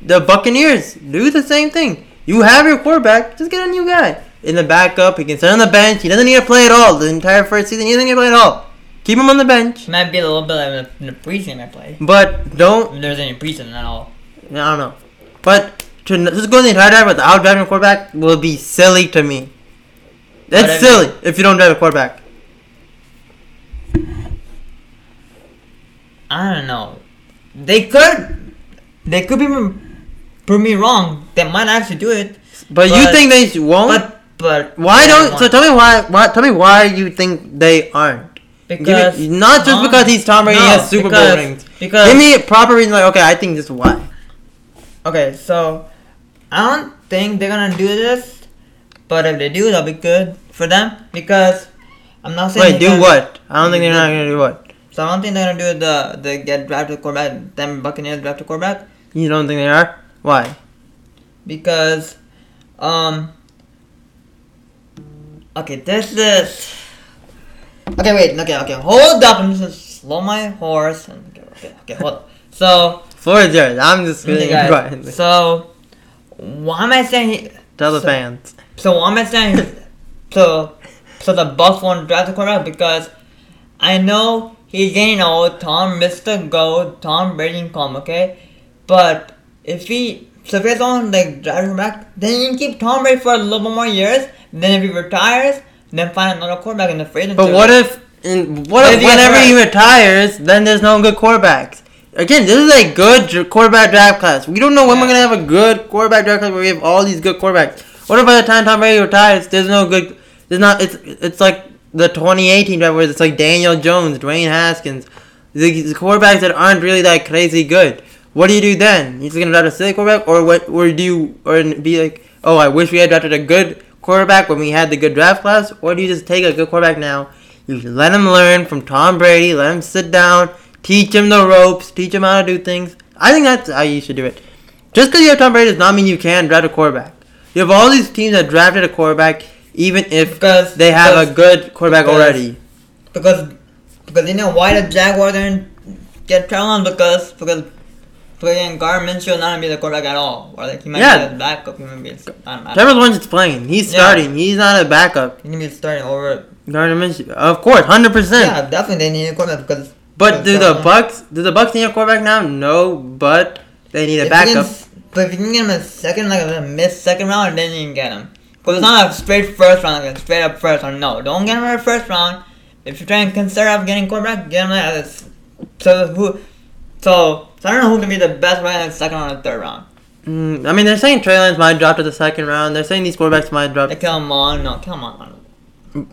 The Buccaneers do the same thing. You have your quarterback, just get a new guy. In the backup, he can sit on the bench. He doesn't need to play at all. The entire first season, he doesn't need to play at all. Keep him on the bench. Might be a little bit in the preseason I play. But don't, If there's any preseason at all. I don't know. But to just go the entire drive without driving a quarterback will be silly to me. That's But silly mean- if you don't drive a quarterback. I don't know. They could, they could be prove me wrong. They might actually do it. But, you think they won't? But but why don't? So tell me why. Why? Tell me why you think they aren't. Give me- because not just Tom- because he's Tom Brady, he no, has Super Bowl because- rings. Because Give me a proper reason. Like, okay, I think this is why. Okay, so I don't think they're gonna do this, but if they do, that'll be good for them because I'm not saying. Wait, do what? I don't think they're not gonna do what. So I don't think they're gonna do the the get drafted quarterback. Them Buccaneers drafted quarterback You don't think they are? Why? because, um. Okay, this is. Okay, wait. Okay, okay. Hold up. I'm just gonna slow my horse. And, okay, okay, okay, hold up. So, Floor is yours. I'm just okay, guys. right. So, why am I saying? He, Tell the so- fans. So what I'm saying, so so the Bucks won't draft the quarterback because I know he's getting old. Tom Mister Go. Tom Brady can come, okay? But if he so if he don't like draft him back, then you can keep Tom Brady for a little bit more years. Then if he retires, then find another quarterback in the free agency. But what if, in, what What if if whenever he retires, then there's no good quarterbacks? Again, this is a good quarterback draft class. We don't know when we're gonna have a good quarterback draft class where we have all these good quarterbacks. What if by the time Tom Brady retires, there's no good? There's not. It's it's like the 2018 draft where it's like Daniel Jones, Dwayne Haskins, the, the quarterbacks that aren't really that crazy good. What do you do then? You're just gonna draft a silly quarterback, or what? Or do you or be like, oh, I wish we had drafted a good quarterback when we had the good draft class, or do you just take a good quarterback now? You let him learn from Tom Brady, let him sit down, teach him the ropes, teach him how to do things. I think that's how you should do it. Just because you have Tom Brady does not mean you can draft a quarterback. You have all these teams that drafted a quarterback, even if because they have a good quarterback because- already. because because you know why the Jaguars didn't get Trevor Lawrence because because because again, Gardner Minshew not gonna be the quarterback at all, or like he might Yeah. be the backup. He might be. I don't know. One just playing. He's Yeah. starting. He's not a backup. He can be starting over. Gardner Minshew, of course, hundred percent. Yeah, definitely they need a quarterback because. But do the Bucks? Do the Bucks need a quarterback now? No, but they need a If you can backup. But if you can get him a second, like a mid second round, then you can get him. Because it's not a straight first round, like a straight up first round. No, don't get him in the first round. If you're trying to consider of getting quarterback, get him like. So who? So, so I don't know who can be the best right in the second round or third round. Mm, I mean, they're saying Trey Lance might drop to the second round. They're saying these quarterbacks might drop. Like Kellen Mond, no, come on.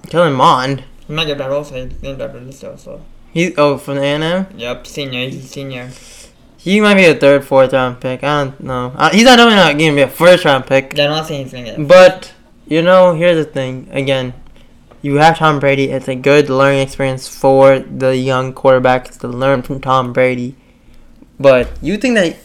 Kellen Mond. He might get that also. He's getting drafted this year, so. He oh from the A&M. Yep, senior. He's a senior. He might be a third, fourth round pick. I don't know. Uh, he's not definitely not going to be a first round pick. Yeah, I'm not saying he's gonna get. But you know, here's the thing. Again, you have Tom Brady. It's a good learning experience for the young quarterbacks to learn from Tom Brady. But you think that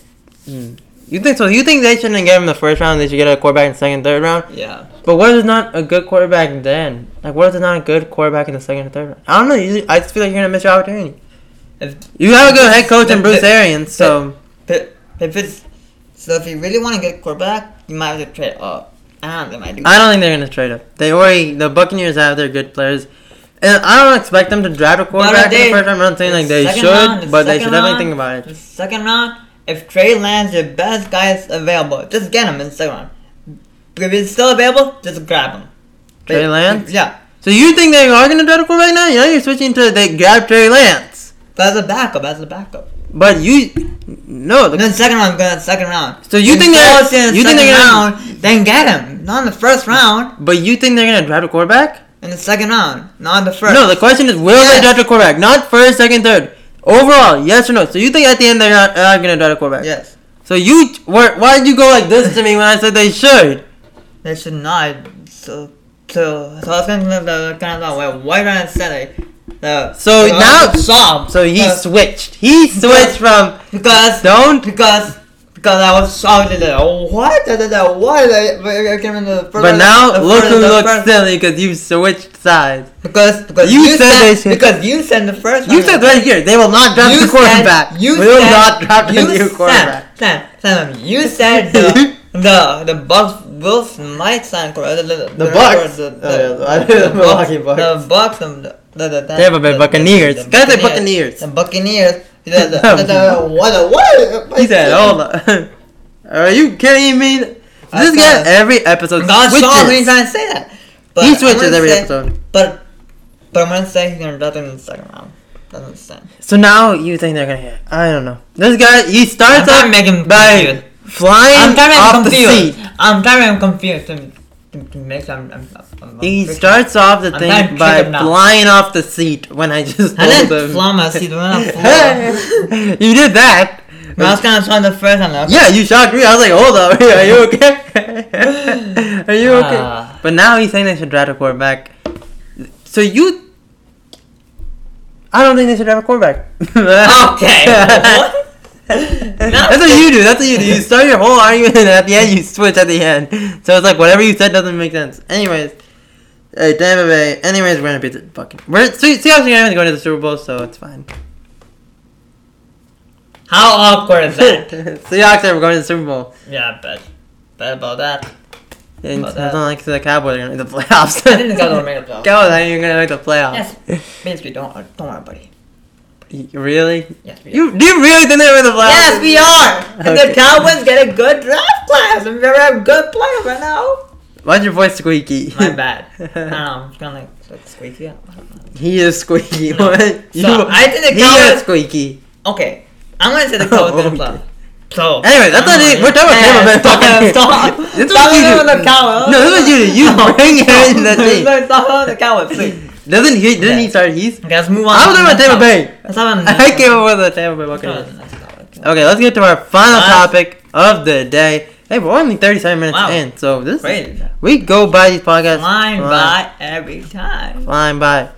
hmm, you think so? You think they shouldn't get him in the first round? They should get a quarterback in the second, third round. Yeah. But what if it's not a good quarterback then? Like, what if it's not a good quarterback in the second or third round? I don't know. You, I just feel like you're gonna miss your opportunity. If, You have a good head coach in Bruce Arians, so if, if it's. So if you really want to get quarterback, you might have to trade up. I don't think they might do I don't think they're gonna trade up. They already the Buccaneers have their good players, and I don't expect them to draft a quarterback in the first round. I'm not saying like they should, round, but they should definitely round, think about it. The second round, if Trey Lance the best guy is available, just get him in the second round. If it's still available, just grab him. Trey Lance? Yeah. So you think they are gonna draft a quarterback now? You know you're switching to they grab Trey Lance, as a backup, as a backup. but you no. The, then second round, go the second round. So you think they're- in the you think they're gonna- round, then get him. not in the first round. But you think they're gonna draft a quarterback? In the second round, not in the first. No, the question is, will Yes. they draft a quarterback? Not first, second, third. Overall, yes or no? So you think at the end they're not, not gonna draft a quarterback? Yes, So you, why did you go like this to me when I said they should? They should not. So, so, so I was going to the kind of where white and center. The So now- solved. So he Uh, switched. He switched from because don't. because because I was oh, what da, da, da, what I, I came in the first But now the look who looks silly because you switched sides. because because You you, said they should- because you said the first You said right here they will not draft a quarterback. Said, you we will said, not draft you new quarterback. Said, Sam, Sam, you said the [laughs] the the Bucks will might sign quarterback. The, the, The Bucks? The, Oh, yeah, I knew the Milwaukee Bucks. The Bucks. The, the, the, the, Tampa Bay the- Buccaneers. the Gotta say Buccaneers. The Buccaneers. The, the, the, [laughs] the, what? the- What? He said, "Hold on." [laughs] Are you kidding me? I This guy every episode God saw when he's switches. trying to say that. But He switches every say- episode. But but I'm gonna say he's gonna draft him in the second round. Doesn't make sense. So now you think they're gonna hit? I don't know. This guy he starts I'm trying off make him by confused. Flying I'm make him off the seat. I'm make him confused. I'm, I'm, I'm, I'm He starts off the thing by trick him now. flying off the seat when I just I told didn't him. fly my seat when [laughs] you did that. I was kind of trying the first time. Like, Yeah, you shocked me. I was like, hold up, [laughs] are you [laughs] okay? are you okay? Ah. but now he's saying they should draft a quarterback. So you, I don't think they should draft a quarterback. Okay. That's what you do. That's what you do. You start your whole argument, and at the end, you switch at the end. So it's like whatever you said doesn't make sense. Anyways, hey, Tampa Bay. Anyways, we're gonna beat the fucking. We're Se- Seahawks are gonna go to the Super Bowl, so it's fine. How awkward is that? [laughs] Seahawks are going to the Super Bowl. yeah, bet. Bet about that. And About it's that. not like the Cowboys are gonna make the playoffs. I think the Cowboys will make the [laughs] playoffs. Cowboys aren't even gonna make the playoffs. Yes. Basically, don't don't worry, buddy. Really? Yes. You do you really think they're in the playoffs? Yes, we are. And Okay. the Cowboys get a good draft class, and we have good players right now. Why's your voice squeaky? My bad. [laughs] I don't know. I'm kind of like, squeaky. I don't know. he is squeaky. No. What? So, I think the Cowboys. he is squeaky. Okay, I'm gonna say the [laughs] oh, Cowboys get a Okay. playoff. So Anyway, that's not it. We're talking about Tampa Bay Stop, stop. Stop what you talking do. about the Cowboys. No, this is what you. You [laughs] bring the team. Let's talk about the Cowboys, please. Doesn't he? Didn't he Yeah. start? He's. Okay, let's move on. I was talking about Tampa Bay. Let's talk about [laughs] I came up with the Tampa Bay Buccaneers. about the next topic. Okay, let's get to our final topic of the day. Hey, we're only 37 minutes Wow. in, so this Crazy. we go by these podcasts Flying flying- by every time. flying by.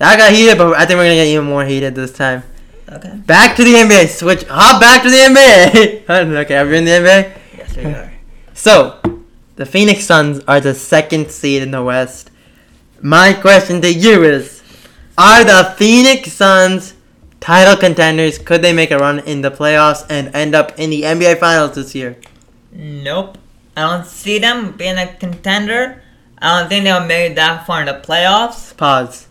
I got heated, but I think we're gonna get even more heated this time. Okay. Back to the NBA. Switch. Hop back to the NBA. [laughs] okay, are we in the NBA? Yes, we [laughs] are. So, the Phoenix Suns are the second seed in the West. My question to you is Are the Phoenix Suns title contenders? Could they make a run in the playoffs and end up in the NBA Finals this year? Nope. I don't see them being a contender. I don't think they'll make it that far in the playoffs. Pause.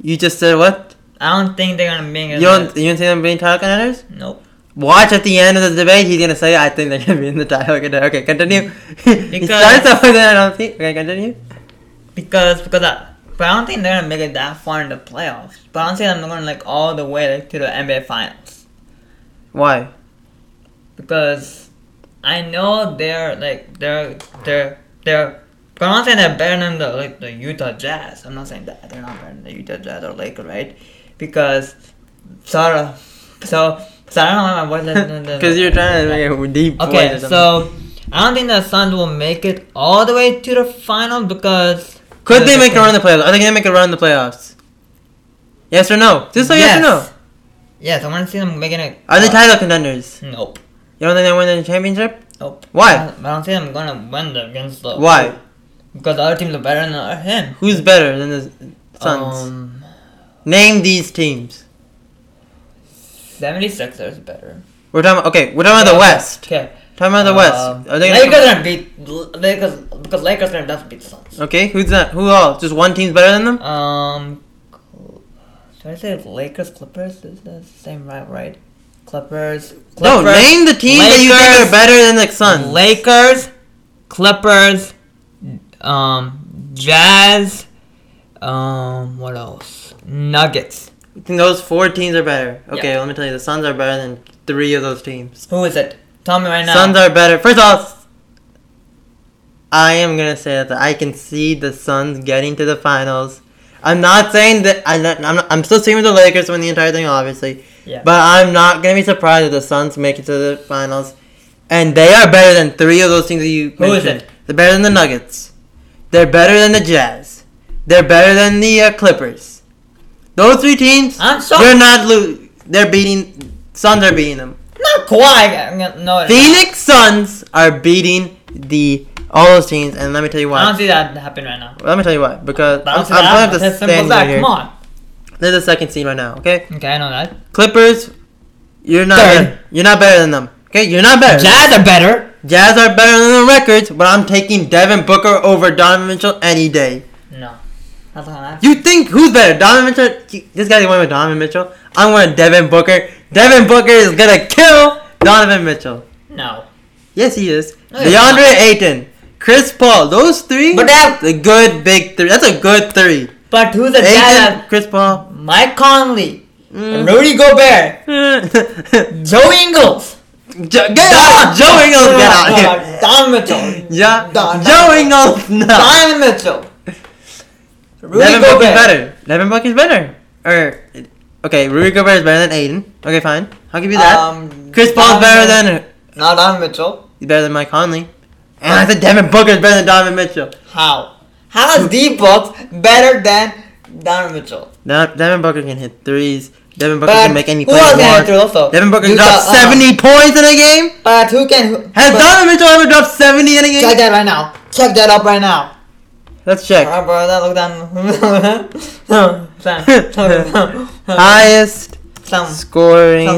You just said what? I don't think they're gonna make it. You don't, you don't see them being title contenders? Nope. Watch at the end of the debate, he's gonna say, I think they're gonna be in the title contender. Okay, continue. [laughs] he starts off with I don't see. Okay, continue. Because because I, but I don't think they're gonna make it that far in the playoffs. But I don't see them going like all the way like, to the NBA Finals. Why? Because I know they're like they're they're they're. But I'm not saying they're better than the like the Utah Jazz. I'm not saying that they're not better than the Utah Jazz or Lakers, right? Because sort of so so I don't know why my voice. Because [laughs] you're trying to make a deep Okay, so I don't think the Suns will make it all the way to the final because Could they make a run in the playoffs? Are they gonna make a run in the playoffs? Yes or no? Just say yes, or no. Yes, I want to see them making it. Are they uh, title contenders? Nope. You don't think they win the championship? Nope. Why? I don't, I don't think I'm gonna win the, against the. Why? Because the other teams are better than him. Who's better than the Suns? Um, Name these teams. 76ers better. We're talking. Okay, we're talking about the West. Okay. Talking about the West. Um, Are they Lakers gonna? gonna beat Lakers because Lakers gonna definitely beat the Suns. Okay, who's that? Who all? Just one team's better than them? Um, should I say Lakers Clippers? Is that the same right? Right. Clippers. No, name the teams that you think are better than the Suns. Lakers, Clippers, um, Jazz, um, what else? Nuggets. You think those four teams are better? Okay, Yeah. let me tell you, the Suns are better than three of those teams. Who is it? Tell me right now. Suns are better. First off, I am gonna say that I can see the Suns getting to the finals. I'm not saying that I'm not, I'm, not, I'm still saying with the Lakers win the entire thing, obviously. Yeah. But I'm not gonna be surprised if the Suns make it to the finals, and they are better than three of those things that you Who is mentioned. it? They're better than the Nuggets. They're better than the Jazz. They're better than the uh, Clippers. Those three teams, I'm they're not lo- They're beating. Suns are beating them. Not Kawhi. No, Phoenix Suns are beating the all those teams, and let me tell you why. I don't see that happen right now. Let me tell you why. Because I I'm, I'm that pulling the It's as simple as standings that. right here. Come on. They're the second seed right now. Okay, Okay, I know that. Clippers, you're not. Third. Better. You're not better than them. Okay, you're not better. Jazz are better. Jazz are better than the records, but I'm taking Devin Booker over Donovan Mitchell any day. No. That's not. You think who's better, Donovan Mitchell? This guy's going with Donovan Mitchell. I'm going with Devin Booker. Devin Booker is gonna kill Donovan Mitchell. No. Yes, he is. No, DeAndre Ayton, Chris Paul, those three. But good big three. That's a good three. But who's the? Ayton, Chris Paul. Mike Conley, Mm. Rudy Gobert, [laughs] Joe Ingles. Jo- get out! Joe Ingles, get out here. Don Mitchell. Yeah, Don- Joe Ingles, no. Don Mitchell. Rudy Devin Booker's Gobert. better. Devin Booker's better. Or, okay, Rudy Gobert is better than Ayton. Okay, fine. I'll give you that. Um, Chris Paul's Don- better than Not Don Mitchell. he's better than Mike Conley. And I said Devin Booker is better than Donovan Mitchell. How? How is D Book better than Don Mitchell? Now, Devin Booker can hit threes. Devin Booker But can make any play he wants. also? Devin Booker You dropped got, uh, 70 points in a game. But who can? Who, Has Donovan Mitchell ever dropped 70 in a game? Check that right now. Check that up right now. Let's check. Alright, bro, that look down. [laughs] Highest scoring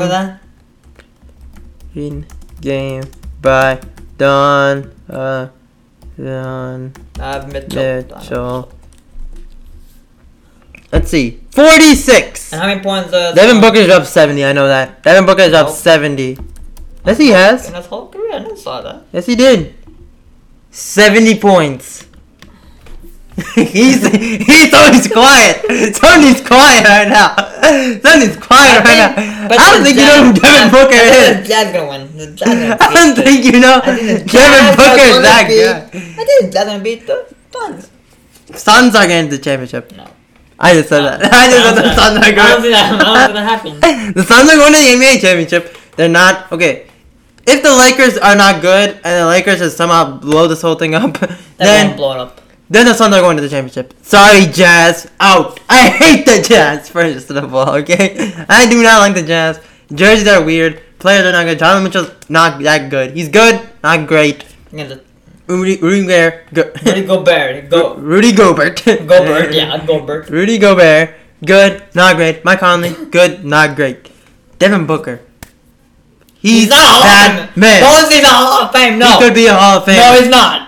in game by Don uh, Don Uh, Mitchell. Mitchell. Let's see. 46. And how many points? Uh, Devin Booker's dropped 70, I know that. Devin Booker's dropped 70. Yes, he has. In his whole career, I never saw that. Yes, he did. 70 points. [laughs] he's he's Tony's quiet. Tony's quiet right now. Tony's quiet right now. I don't think you know who Devin Booker is. The Jazz gonna [laughs] win. I don't think you know [laughs] Devin Booker is that good. I think Jazz gonna beat the Suns. Suns are getting the championship. No. I just said that. I just said the Suns are I don't see going. that. I don't see that happening. the Suns are going to the NBA championship. They're not okay. If the Lakers are not good and the Lakers just somehow blow this whole thing up, They then won't blow it up. Then the Suns are going to the championship. Sorry, Jazz. Out. I hate the Jazz, first of all, okay? I do not like the Jazz. Jerseys are weird. Players are not good. Donovan Mitchell's not that good. He's good, not great. Rudy, Rudy Gobert. Go, [laughs] Rudy Gobert. Go. Rudy Gobert. [laughs] Gobert. Yeah, [laughs] Gobert. Rudy Gobert. Good, not great. Mike Conley. Good, not great. Devin Booker. He's, He's not a Hall of Fame. man. Say the Hall of Fame. No. He could be a Hall of Famer. No, he's not.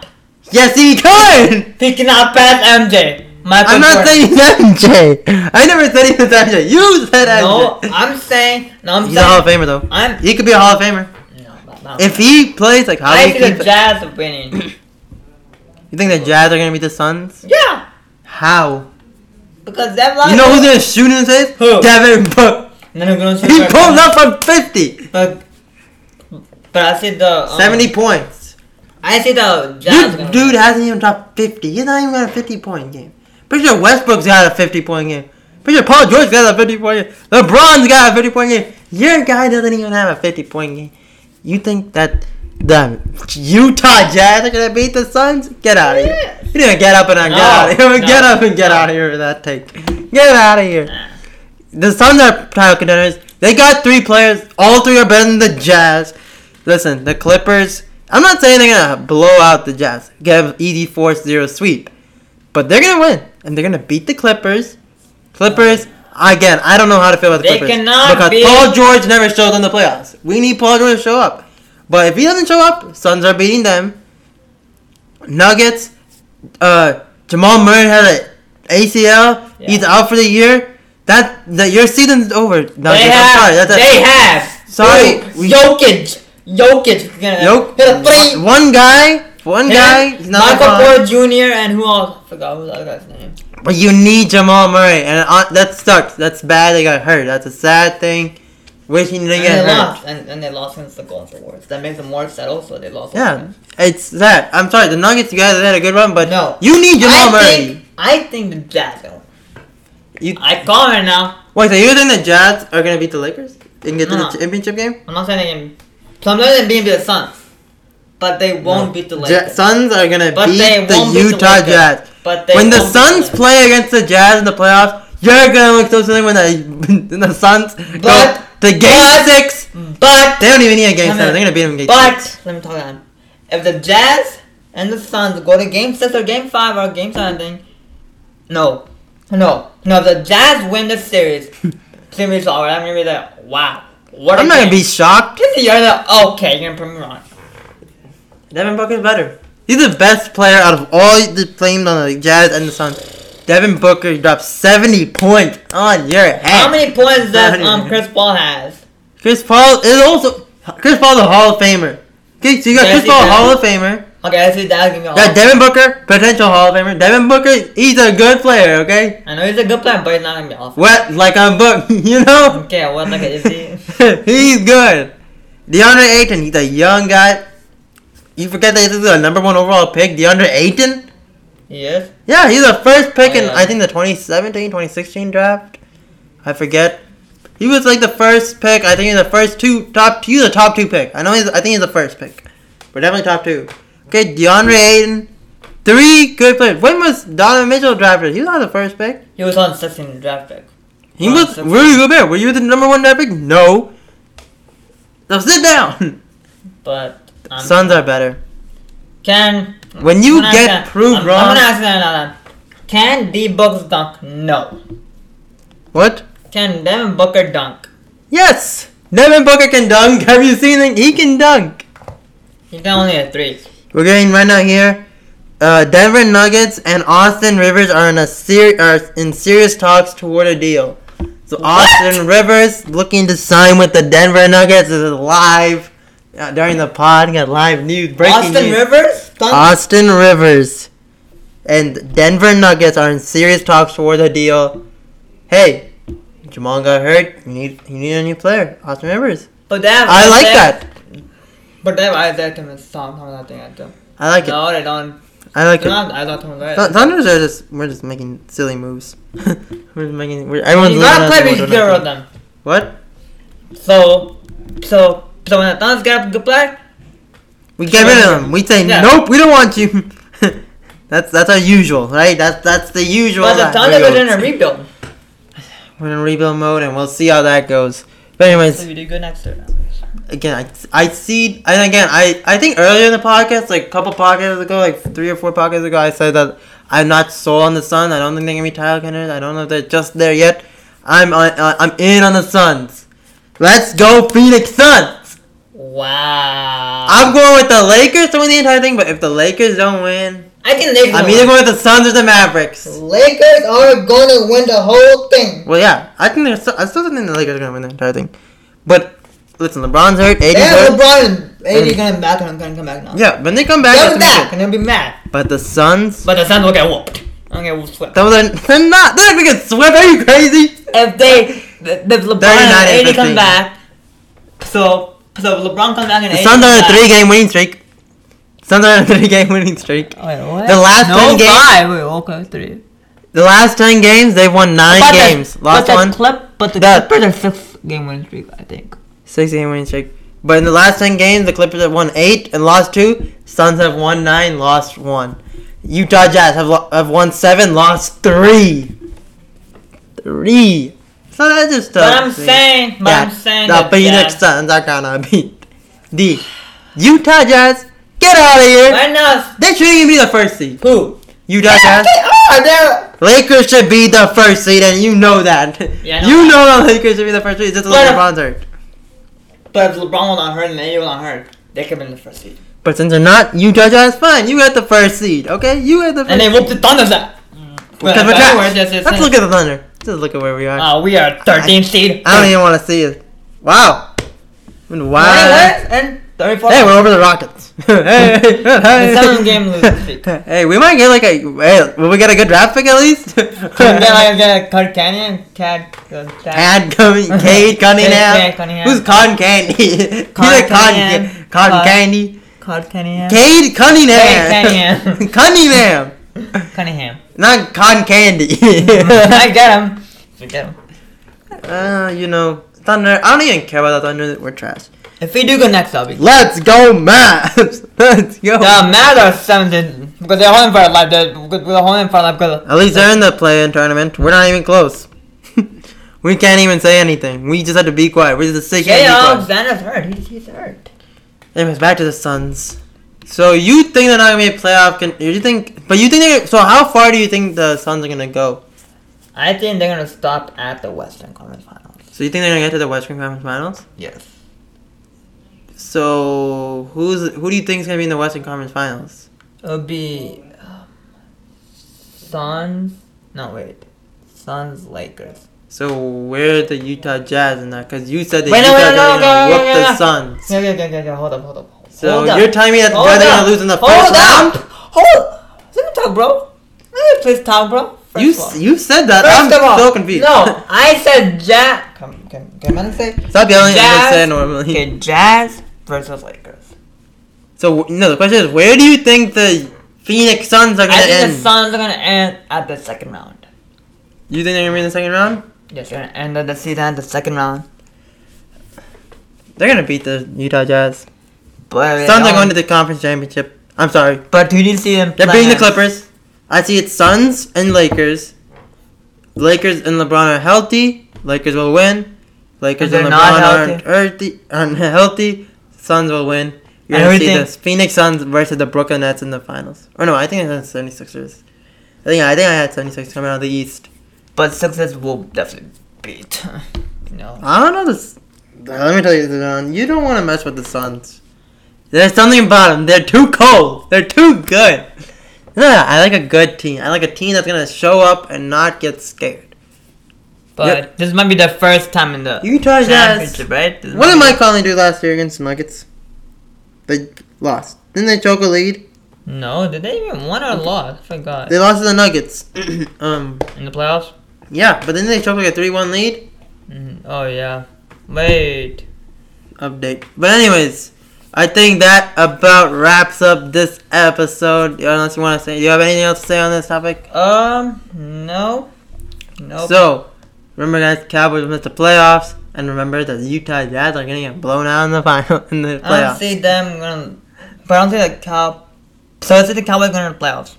Yes, he could. He cannot pass MJ. Michael I'm not saying he's MJ. I never said he was MJ. You said MJ. No, I'm saying. No, I'm He's a Hall of. Famer though. I'm. He could be a Hall of Famer No, not, not if he plays like how I he see keeps. the Jazz winning. [coughs] You think the Jazz are gonna beat the Suns? yeah, How? because that line. You know who's gonna shoot in his face? Who? Devin Booker. Then who's gonna shoot He pulled up from 50. But, but I see the. Um, 70 points. I see the Jazz. Dude, dude hasn't even dropped 50. He's not even got a 50 point game. Pretty sure Westbrook's got a 50 point game. Pretty sure Paul George got a 50 point game. LeBron's got a 50 point game. Your guy doesn't even have a 50 point game. You think that the Utah Jazz are gonna beat the Suns? Get out of here. You to get up and get No, out of here. no, get up and get no. out of here with that take. Get out of here. Nah. The Suns are title contenders. They got three players. All three are better than the Jazz. Listen, the Clippers. I'm not saying they're gonna blow out the Jazz, give easy four zero sweep, but they're gonna win and they're gonna beat the Clippers. Clippers. Again, I don't know how to feel about the They Clippers cannot because beat- Paul George never shows in the playoffs. We need Paul George to show up, but if he doesn't show up, Suns are beating them. Nuggets. Uh, Jamal Murray had an ACL. He's out for the year. That that your season's over. Nuggets. They I'm have. sorry. That's a- they have. Sorry, Who? we- Jokic. Jokic. Gonna Yo, hit a three. one, one guy, one Him, guy. He's not Michael LeBron. Porter Jr. and who else? I forgot who the other guy's name. But you need Jamal Murray, and uh, that sucks. That's bad. They got hurt. That's a sad thing. wishing to And get they hurt. lost, and, and they lost against the Golden Warriors. That makes them more upset. Also, they lost. Yeah, it's that. I'm sorry, the Nuggets, you guys had a good run, but No. you need Jamal I Murray. think, I think the Jazz. Though. You- I call it now. Wait, so you think the Jazz are gonna beat the Lakers and get to the championship game? I'm not saying they can. So I'm not saying being the Suns, but they won't No. beat the Lakers. Suns are gonna But beat they the won't beat the Utah Lakers. Jazz. but they When the Suns play against the Jazz in the playoffs, you're gonna look so silly when the [laughs] when the Suns go But- to Game but- Six. but They don't even need a Game I Seven. They're gonna beat them in Game But Six. let me talk on. If the Jazz and the Suns go to Game Six or Game Five or Game Seven, thing, no, no, no. If the Jazz win the series, [laughs] series over, I'm gonna be like, wow, what? a I'm not gonna game. be shocked. Just you're like, okay, you're gonna prove me wrong. Devin Booker's better. He's the best player out of all the teams on the Jazz and the Suns. Devin Booker dropped 70 points on your head. How many points does Not um. Chris Paul has? Chris Paul is also Chris Paul's a Hall of Famer. Okay, so you got Yes, Chris Paul, does. Hall of Famer. Okay, let's see that. Give me all. You got Devin Booker, potential Hall of Famer. Devin Booker, he's a good player. Okay, I know he's a good player, but he's not gonna be awesome. wet like a book. [laughs] You know, Okay, what like is he? [laughs] he's good. DeAndre Ayton, he's a young guy. You forget that this is a number one overall pick, DeAndre Ayton. He is. Yeah, he's the first pick Oh, in. I think the 2017, 2016 draft. I forget. He was like the first pick. I think he's the first two top. He's the top two pick. I know he's. I think he's the first pick, but definitely top two. Okay, DeAndre Ayton, three good players. When was Donovan Mitchell drafted? He was not the first pick. He was on 16 draft pick. He Oh, was so- really good. Were you the number one draft pick? No. Now sit down. But um, Suns are better. can When you get ask- proved I'm, wrong, I'm gonna ask you another. Can D Books dunk? No. what? Can Devin Booker dunk? Yes, Devin Booker can dunk. [laughs] Have you seen him? He can dunk. He can only hit threes. We're getting right now here. Uh, Denver Nuggets and Austin Rivers are in a ser- are in serious talks toward a deal. So Austin Rivers looking to sign with the Denver Nuggets This is live uh, during the pod. Got live news breaking Austin news. Rivers. Austin Rivers and Denver Nuggets are in serious talks for the deal. Hey, Jamal got hurt. You need you need a new player. Austin Rivers. but have I like that. But they have Isaiah Thomas. Tom, Tom, that thing I do. I like it. No, they don't. I like it. have Isaiah Thomas. Right? Thunders are just we're just making silly moves. [laughs] we're just making we're, everyone's You gotta play with going, zero "Don't of them. What? So, so, so when the Thunder get a good player, We get rid of them. We say Yeah. nope. We don't want you. [laughs] that's that's our usual, right? That's that's the usual. but Thunder goes. in a rebuild. We're in rebuild mode, and we'll see how that goes. But anyways, So you do good next year. again, I, I see, and again, I, I think earlier in the podcast, like a couple podcasts ago, like three or four podcasts ago, I said that I'm not sold on the Suns. I don't think they're gonna be title contenders. I don't know if they're just there yet. I'm on, uh, I'm in on the Suns. Let's go Phoenix Suns. Wow. I'm going with the Lakers to win the entire thing, but if the Lakers don't win, I think Lakers. I'm either going with the Suns or the Mavericks. Lakers are gonna win the whole thing. Well, yeah, I think they're still, I still think the Lakers are gonna win the entire thing. But listen, LeBron's hurt, AD's Yeah, hurt. LeBron and AD gonna come back and I'm gonna come back now. Yeah, when they come back, They'll be back and they'll be mad. But the Suns, But the Suns will get whooped. Okay, we'll swept. they're, they're not. They're not gonna get swept. Are you crazy? If they, if LeBron and and AD come back, so so if LeBron comes back and The AD Suns are on a three-game winning streak. Suns are on a three-game winning streak. Wait, what? The last no, 10 games- five. Wait, okay, three. The last ten games, they've won nine But the- games. Lost but the one, Clip, but the That- Clippers are six game winning streak, I think. Six-game winning streak. But in the last ten games, the Clippers have won eight and lost two. Suns have won nine, lost one. Utah Jazz have lo- have won seven, lost three. Three. So that's just. But uh, I'm saying, but Yeah, I'm saying the that Phoenix Jazz- Suns are gonna [laughs] beat the Utah Jazz. Get out of here! They shouldn't even be the first seed. who? Utah Jazz. They are. Lakers should be the first seed, and you know that. Yeah, know you that. know the Lakers should be the first seed. It's just But- like LeBron's hurt. But if LeBron was not hurt and AD was not hurt, they could have been the first seed. But since they're not, Utah Jazz, fine. You got the first seed, okay? You got the first And they whooped the Thunder's out. Because But we're anyway, trash. just- just Let's look at the Thunder. Just look at where we are. Uh, we are 13th seed. I don't even want to see it. Wow. Wow. And 34 Hey, we're over the Rockets. [laughs] hey, hey, hey. seven game losing [laughs] streak. Hey, we might get like a. Hey, will we get a good draft pick at least? [laughs] Can we get like get a Kurt Canyon, Cad, uh, Cad, Cad Cade Cunningham. Cade Cunningham. Who's Cotton Candy? He's Cotton a cotton, Cunningham. cotton Cotton- candy. Cade Cunningham, Cade Cunningham. Cade Cunningham. Cunningham. Cunningham. Not cotton candy. I get him. We get him. uh, you know, Thunder. I don't even care about the Thunder. We're trash. If we do go next, I'll be. Let's go, Mavs. [laughs] Let's go. The Mavs are 17 because they're holding for a life. They're, they're holding for life because At least they're in the play-in tournament. We're not even close. [laughs] we can't even say anything. We just have to be quiet. We're just sick Jay and be quiet. Alexander's hurt. He's, he's hurt. Anyways, back to the Suns. So you think they're not gonna be a playoff? Con- you think? But you think they? So how far do you think the Suns are gonna go? I think they're gonna stop at the Western Conference Finals. So you think they're gonna get to the Western Conference Finals? Yes. So who's who do you think is gonna be in the Western Conference Finals? It'll be um, Suns. No wait, Suns Lakers. So where are the Utah Jazz in that? Because you said the Wait, no, Utah no, Jazz are no, gonna no, whoop no, the no. Suns. Yeah, yeah, yeah, yeah, yeah. Hold up, hold up. So Hold up. you're telling me that the Hold Jazz are gonna lose in the Hold first up. round? Hold. Let me talk, bro. Let me please talk, bro. First You s- you said that. First I'm all, so confused. No, [laughs] I said Jazz. Come, can, can I say? Stop yelling Jazz. Say normally. Okay, Jazz versus Lakers. So no, the question is, where do you think the Phoenix Suns are gonna end? I think end? the Suns are gonna end at the second round. you think they're gonna be in the second round? Yes, they're gonna end at the season at the second round. They're gonna beat the Utah Jazz. But Suns are going to the conference championship. I'm sorry. But who do you see them? They're beating the? Clippers. I see it's Suns and Lakers. Lakers and LeBron are healthy. Lakers will win. Lakers and LeBron aren't healthy. Aren't healthy. Suns will win. You're gonna see do the Phoenix Suns versus the Brooklyn Nets in the finals. Or no, I think it's the 76ers. I think I think I had 76 coming out of the East. But success will definitely beat. You know. I don't know this. Let me tell you, Zidane, you don't want to mess with the Suns. There's something about them. They're too cold. They're too good. [laughs] No, I like a good team. I like a team that's gonna show up and not get scared. But Yep. this might be the first time in the Utah Jazz. championship, right? This What did Mike Conley do last year against the Nuggets? They lost. Didn't they choke a lead? No, did they even win or lost? I forgot. They lost to the Nuggets. [clears throat] um, in the playoffs? yeah, but didn't they choke like a three-one lead? Mhm. Oh yeah. Wait. update. But anyways, I think that about wraps up this episode. Unless you want to say, do you have anything else to say on this topic? Um. No. Nope. So, remember guys, Cowboys missed the playoffs, and remember that the Utah Jazz are gonna get blown out in the final [laughs] in the playoffs. I don't see them gonna. But I don't see the cow. So I see the Cowboys going to the playoffs.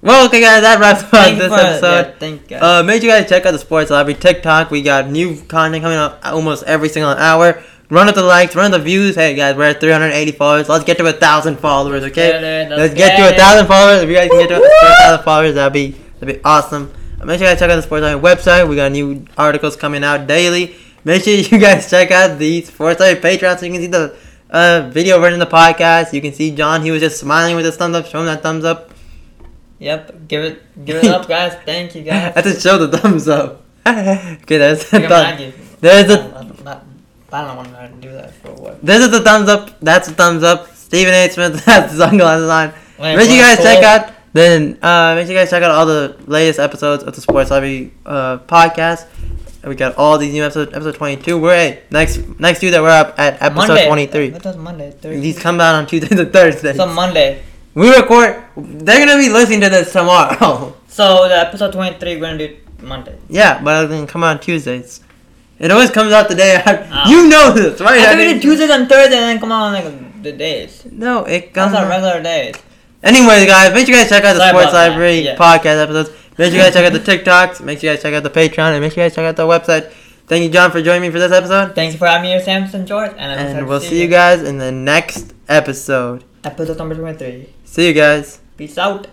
Well, okay, guys, that wraps up Thank this episode. yeah, thank you. Uh, make sure you guys check out the Sports Library TikTok. We got new content coming up almost every single hour. Run up the likes, run up the views. Hey guys, we're at 380 followers. Let's get to a thousand followers, okay? get it, let's Let's get to a thousand followers. If you guys can get to a thousand followers, that'd be that'd be awesome. Make sure you guys check out the Sports Library website. We got new articles coming out daily. Make sure [laughs] you guys check out the Sports Library Patreon so you can see the uh, video version of the podcast. You can see John. He was just smiling with his thumbs up, Show him that thumbs up. Yep. Give it. Give it up, guys. Thank you, guys. [laughs] I just show the thumbs up. [laughs] okay, that's the Give 'em thumb. Maggie. There's a. I don't- not- I don't want to do that for what. This is the thumbs up. That's the thumbs up. Stephen A. Smith. That's the sunglasses on. Wait, make sure you guys what? check out. Then uh, make sure you guys check out all the latest episodes of the Sports Library uh, podcast. We got all these new episodes. Episode twenty two. We're at next next Tuesday. We're up at episode twenty three. What does Monday? Thursday. These come out on Tuesdays and Thursdays. So Monday. we record. They're gonna be listening to this tomorrow. [laughs] So the episode twenty three we're gonna do Monday. yeah, but it's gonna come out on Tuesdays. It always comes out the day after. Ah. You know this, right? I we Andy? did Tuesdays and Thursdays and then come out on like the days. No, it comes. our out- regular days. Anyways, guys, make sure you guys check out the Sorry Sports Library yeah. podcast episodes. Make sure you guys check out the TikToks. Make sure you guys check out the Patreon, and make sure you guys check out the website. Thank you, John, for joining me for this episode. Thanks for having me here, Samson George, and, I'm And we'll see you guys in the next episode. Episode number twenty three. See you guys. Peace out.